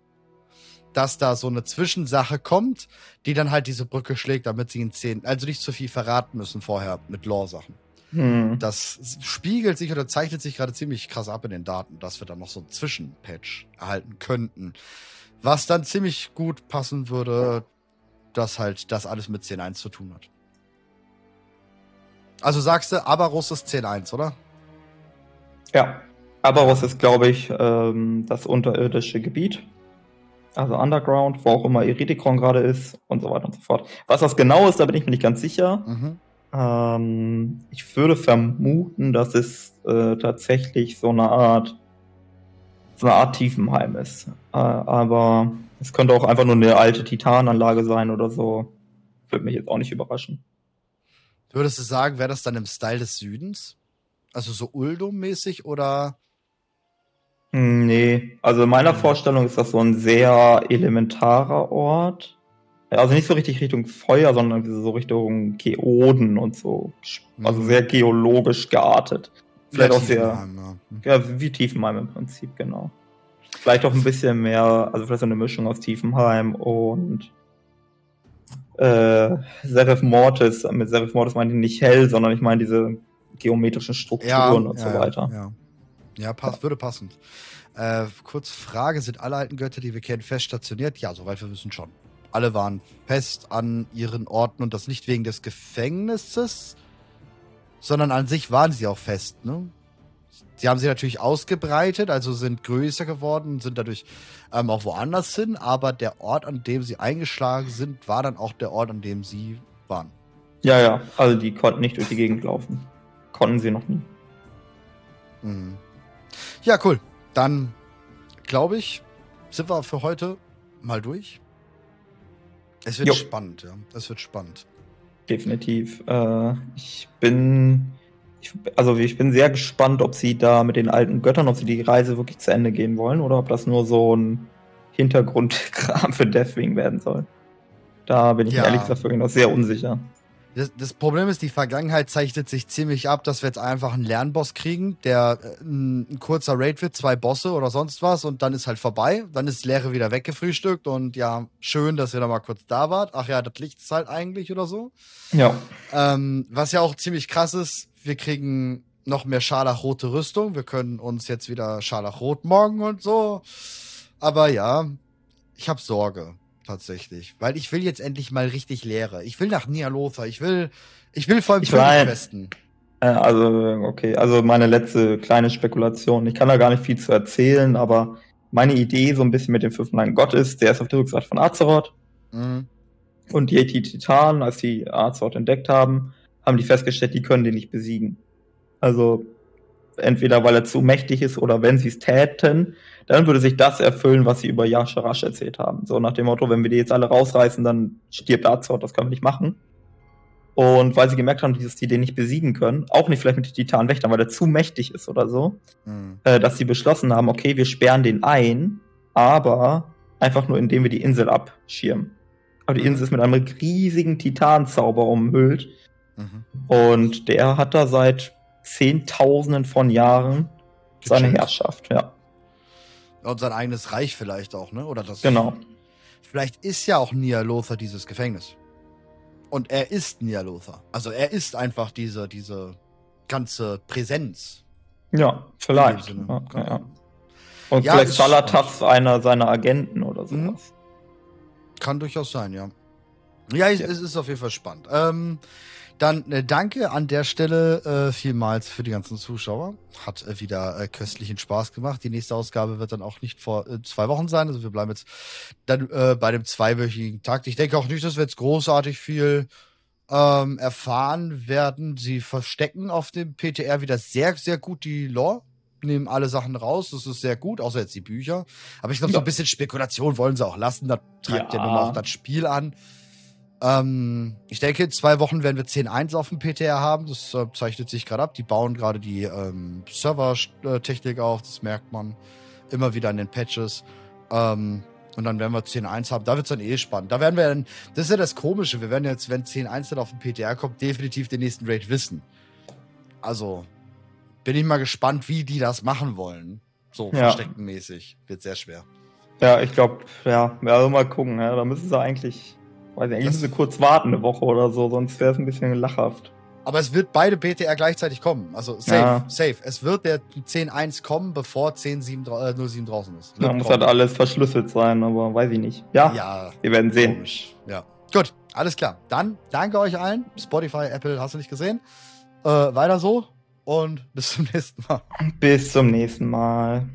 Dass da so eine Zwischensache kommt, die dann halt diese Brücke schlägt, damit sie in 10, also nicht zu viel verraten müssen vorher mit Lore-Sachen. Hm. Das spiegelt sich oder zeichnet sich gerade ziemlich krass ab in den Daten, dass wir dann noch so einen Zwischenpatch erhalten könnten. Was dann ziemlich gut passen würde, dass halt das alles mit 10.1 zu tun hat. Also sagst du, Abaros ist 10.1, oder? Ja, Abaros ist, glaube ich, ähm, das unterirdische Gebiet. Also Underground, wo auch immer Iridikron gerade ist und so weiter und so fort. Was das genau ist, da bin ich mir nicht ganz sicher. Mhm. Ähm, ich würde vermuten, dass es äh, tatsächlich so eine Art so eine Art Tiefenheim ist. Äh, aber es könnte auch einfach nur eine alte Titananlage sein oder so. Würde mich jetzt auch nicht überraschen. Würdest du sagen, wäre das dann im Style des Südens? Also so Uldum-mäßig oder? Hm, nee, also in meiner Vorstellung ist das so ein sehr elementarer Ort. Also nicht so richtig Richtung Feuer, sondern so Richtung Geoden und so. Also mhm. sehr geologisch geartet. Vielleicht auch sehr. Ja. ja, wie Tiefenheim im Prinzip, genau. Vielleicht auch ein bisschen mehr, also vielleicht so eine Mischung aus Tiefenheim und äh, Seraph Mortis. Mit Seraph Mortis meine ich nicht hell, sondern ich meine diese geometrischen Strukturen ja, und ja, so weiter. Ja, ja pass, würde passen. Äh, kurz Frage: Sind alle alten Götter, die wir kennen, fest stationiert? Ja, soweit wir wissen schon. Alle waren fest an ihren Orten und das nicht wegen des Gefängnisses, sondern an sich waren sie auch fest. Ne? Sie haben sich natürlich ausgebreitet, also sind größer geworden, sind dadurch ähm, auch woanders hin, aber der Ort, an dem sie eingeschlagen sind, war dann auch der Ort, an dem sie waren. Ja, ja, also die konnten nicht durch die Gegend laufen. Konnten sie noch nie. Mhm. Ja, cool. Dann glaube ich, sind wir für heute mal durch. Es wird jo. spannend, ja. Es wird spannend. Definitiv. Äh, ich bin ich, also ich bin sehr gespannt, ob sie da mit den alten Göttern, ob sie die Reise wirklich zu Ende gehen wollen oder ob das nur so ein Hintergrundkram für Deathwing werden soll. Da bin ich ja. ehrlich gesagt wirklich noch sehr unsicher. Das, das, Problem ist, die Vergangenheit zeichnet sich ziemlich ab, dass wir jetzt einfach einen Lernboss kriegen, der äh, ein, ein, kurzer Raid wird, zwei Bosse oder sonst was und dann ist halt vorbei. Dann ist Leere wieder weggefrühstückt und ja, schön, dass ihr da mal kurz da wart. Ach ja, das Licht ist halt eigentlich oder so. Ja. Ähm, was ja auch ziemlich krass ist, wir kriegen noch mehr scharlachrote Rüstung. Wir können uns jetzt wieder scharlachrot morgen und so. Aber ja, ich habe Sorge tatsächlich, weil ich will jetzt endlich mal richtig Lehre. Ich will nach Nialotha. Ich will, ich will vor allem festen. Äh, also okay, also meine letzte kleine Spekulation. Ich kann da gar nicht viel zu erzählen, aber meine Idee so ein bisschen mit dem fünften Gott ist, der ist auf der Rückseite von Azeroth. Mhm. Und die Yeti Titan, als die Azeroth entdeckt haben, haben die festgestellt, die können den nicht besiegen. Also entweder weil er zu mächtig ist oder wenn sie es täten, dann würde sich das erfüllen, was sie über Yasharash erzählt haben. So nach dem Motto, wenn wir die jetzt alle rausreißen, dann stirbt Azeroth, das können wir nicht machen. Und weil sie gemerkt haben, dass sie den nicht besiegen können, auch nicht vielleicht mit den Titanwächtern, weil er zu mächtig ist oder so, mhm. äh, dass sie beschlossen haben, okay, wir sperren den ein, aber einfach nur indem wir die Insel abschirmen. Aber die mhm. Insel ist mit einem riesigen Titanzauber umhüllt, Mhm. Und der hat da seit Zehntausenden von Jahren seine Herrschaft, ja. Und sein eigenes Reich vielleicht auch, ne? Oder das. Genau. Vielleicht ist ja auch Nialothar dieses Gefängnis. Und er ist Nialothar. Also er ist einfach diese, diese ganze Präsenz. Ja, vielleicht. Ja, ja. Und ja, vielleicht Salatas einer seiner Agenten oder mhm. sowas. Kann durchaus sein, ja. Ja, es ist auf jeden Fall spannend. Ähm, dann äh, danke an der Stelle äh, vielmals für die ganzen Zuschauer. Hat äh, wieder äh, köstlichen Spaß gemacht. Die nächste Ausgabe wird dann auch nicht vor äh, zwei Wochen sein. Also wir bleiben jetzt dann äh, bei dem zweiwöchigen Takt. Ich denke auch nicht, dass wir jetzt großartig viel ähm, erfahren werden. Sie verstecken auf dem PTR wieder sehr, sehr gut die Lore nehmen alle Sachen raus. Das ist sehr gut, außer jetzt die Bücher. Aber ich glaube, so ein bisschen Spekulation wollen sie auch lassen. Da treibt ja, ja nun auch das Spiel an. Ähm, ich denke, in zwei Wochen werden wir 10.1 auf dem PTR haben. Das äh, zeichnet sich gerade ab. Die bauen gerade die ähm, Server-Technik auf. Das merkt man immer wieder in den Patches. Ähm, Und dann werden wir 10.1 haben. Da wird es dann eh spannend. Da werden wir dann, das ist ja das Komische. Wir werden jetzt, wenn 10.1 dann auf den PTR kommt, definitiv den nächsten Raid wissen. Also, bin ich mal gespannt, wie die das machen wollen. So ja. versteckenmäßig. Wird sehr schwer. Ja, ich glaube, ja, wir also mal gucken. Ja. Da müssen sie eigentlich, weiß nicht, eigentlich müssen sie kurz warten, eine Woche oder so, sonst wäre es ein bisschen lachhaft. Aber es wird beide BTR gleichzeitig kommen. Also safe, ja. safe. Es wird der 10.1 kommen, bevor 10.07 äh, 07 draußen ist. Da muss halt alles verschlüsselt sein, aber weiß ich nicht. Ja, ja wir werden sehen. Komisch. Ja. Gut, alles klar. Dann danke euch allen. Spotify, Apple, hast du nicht gesehen. Äh, weiter so und bis zum nächsten Mal. Bis zum nächsten Mal.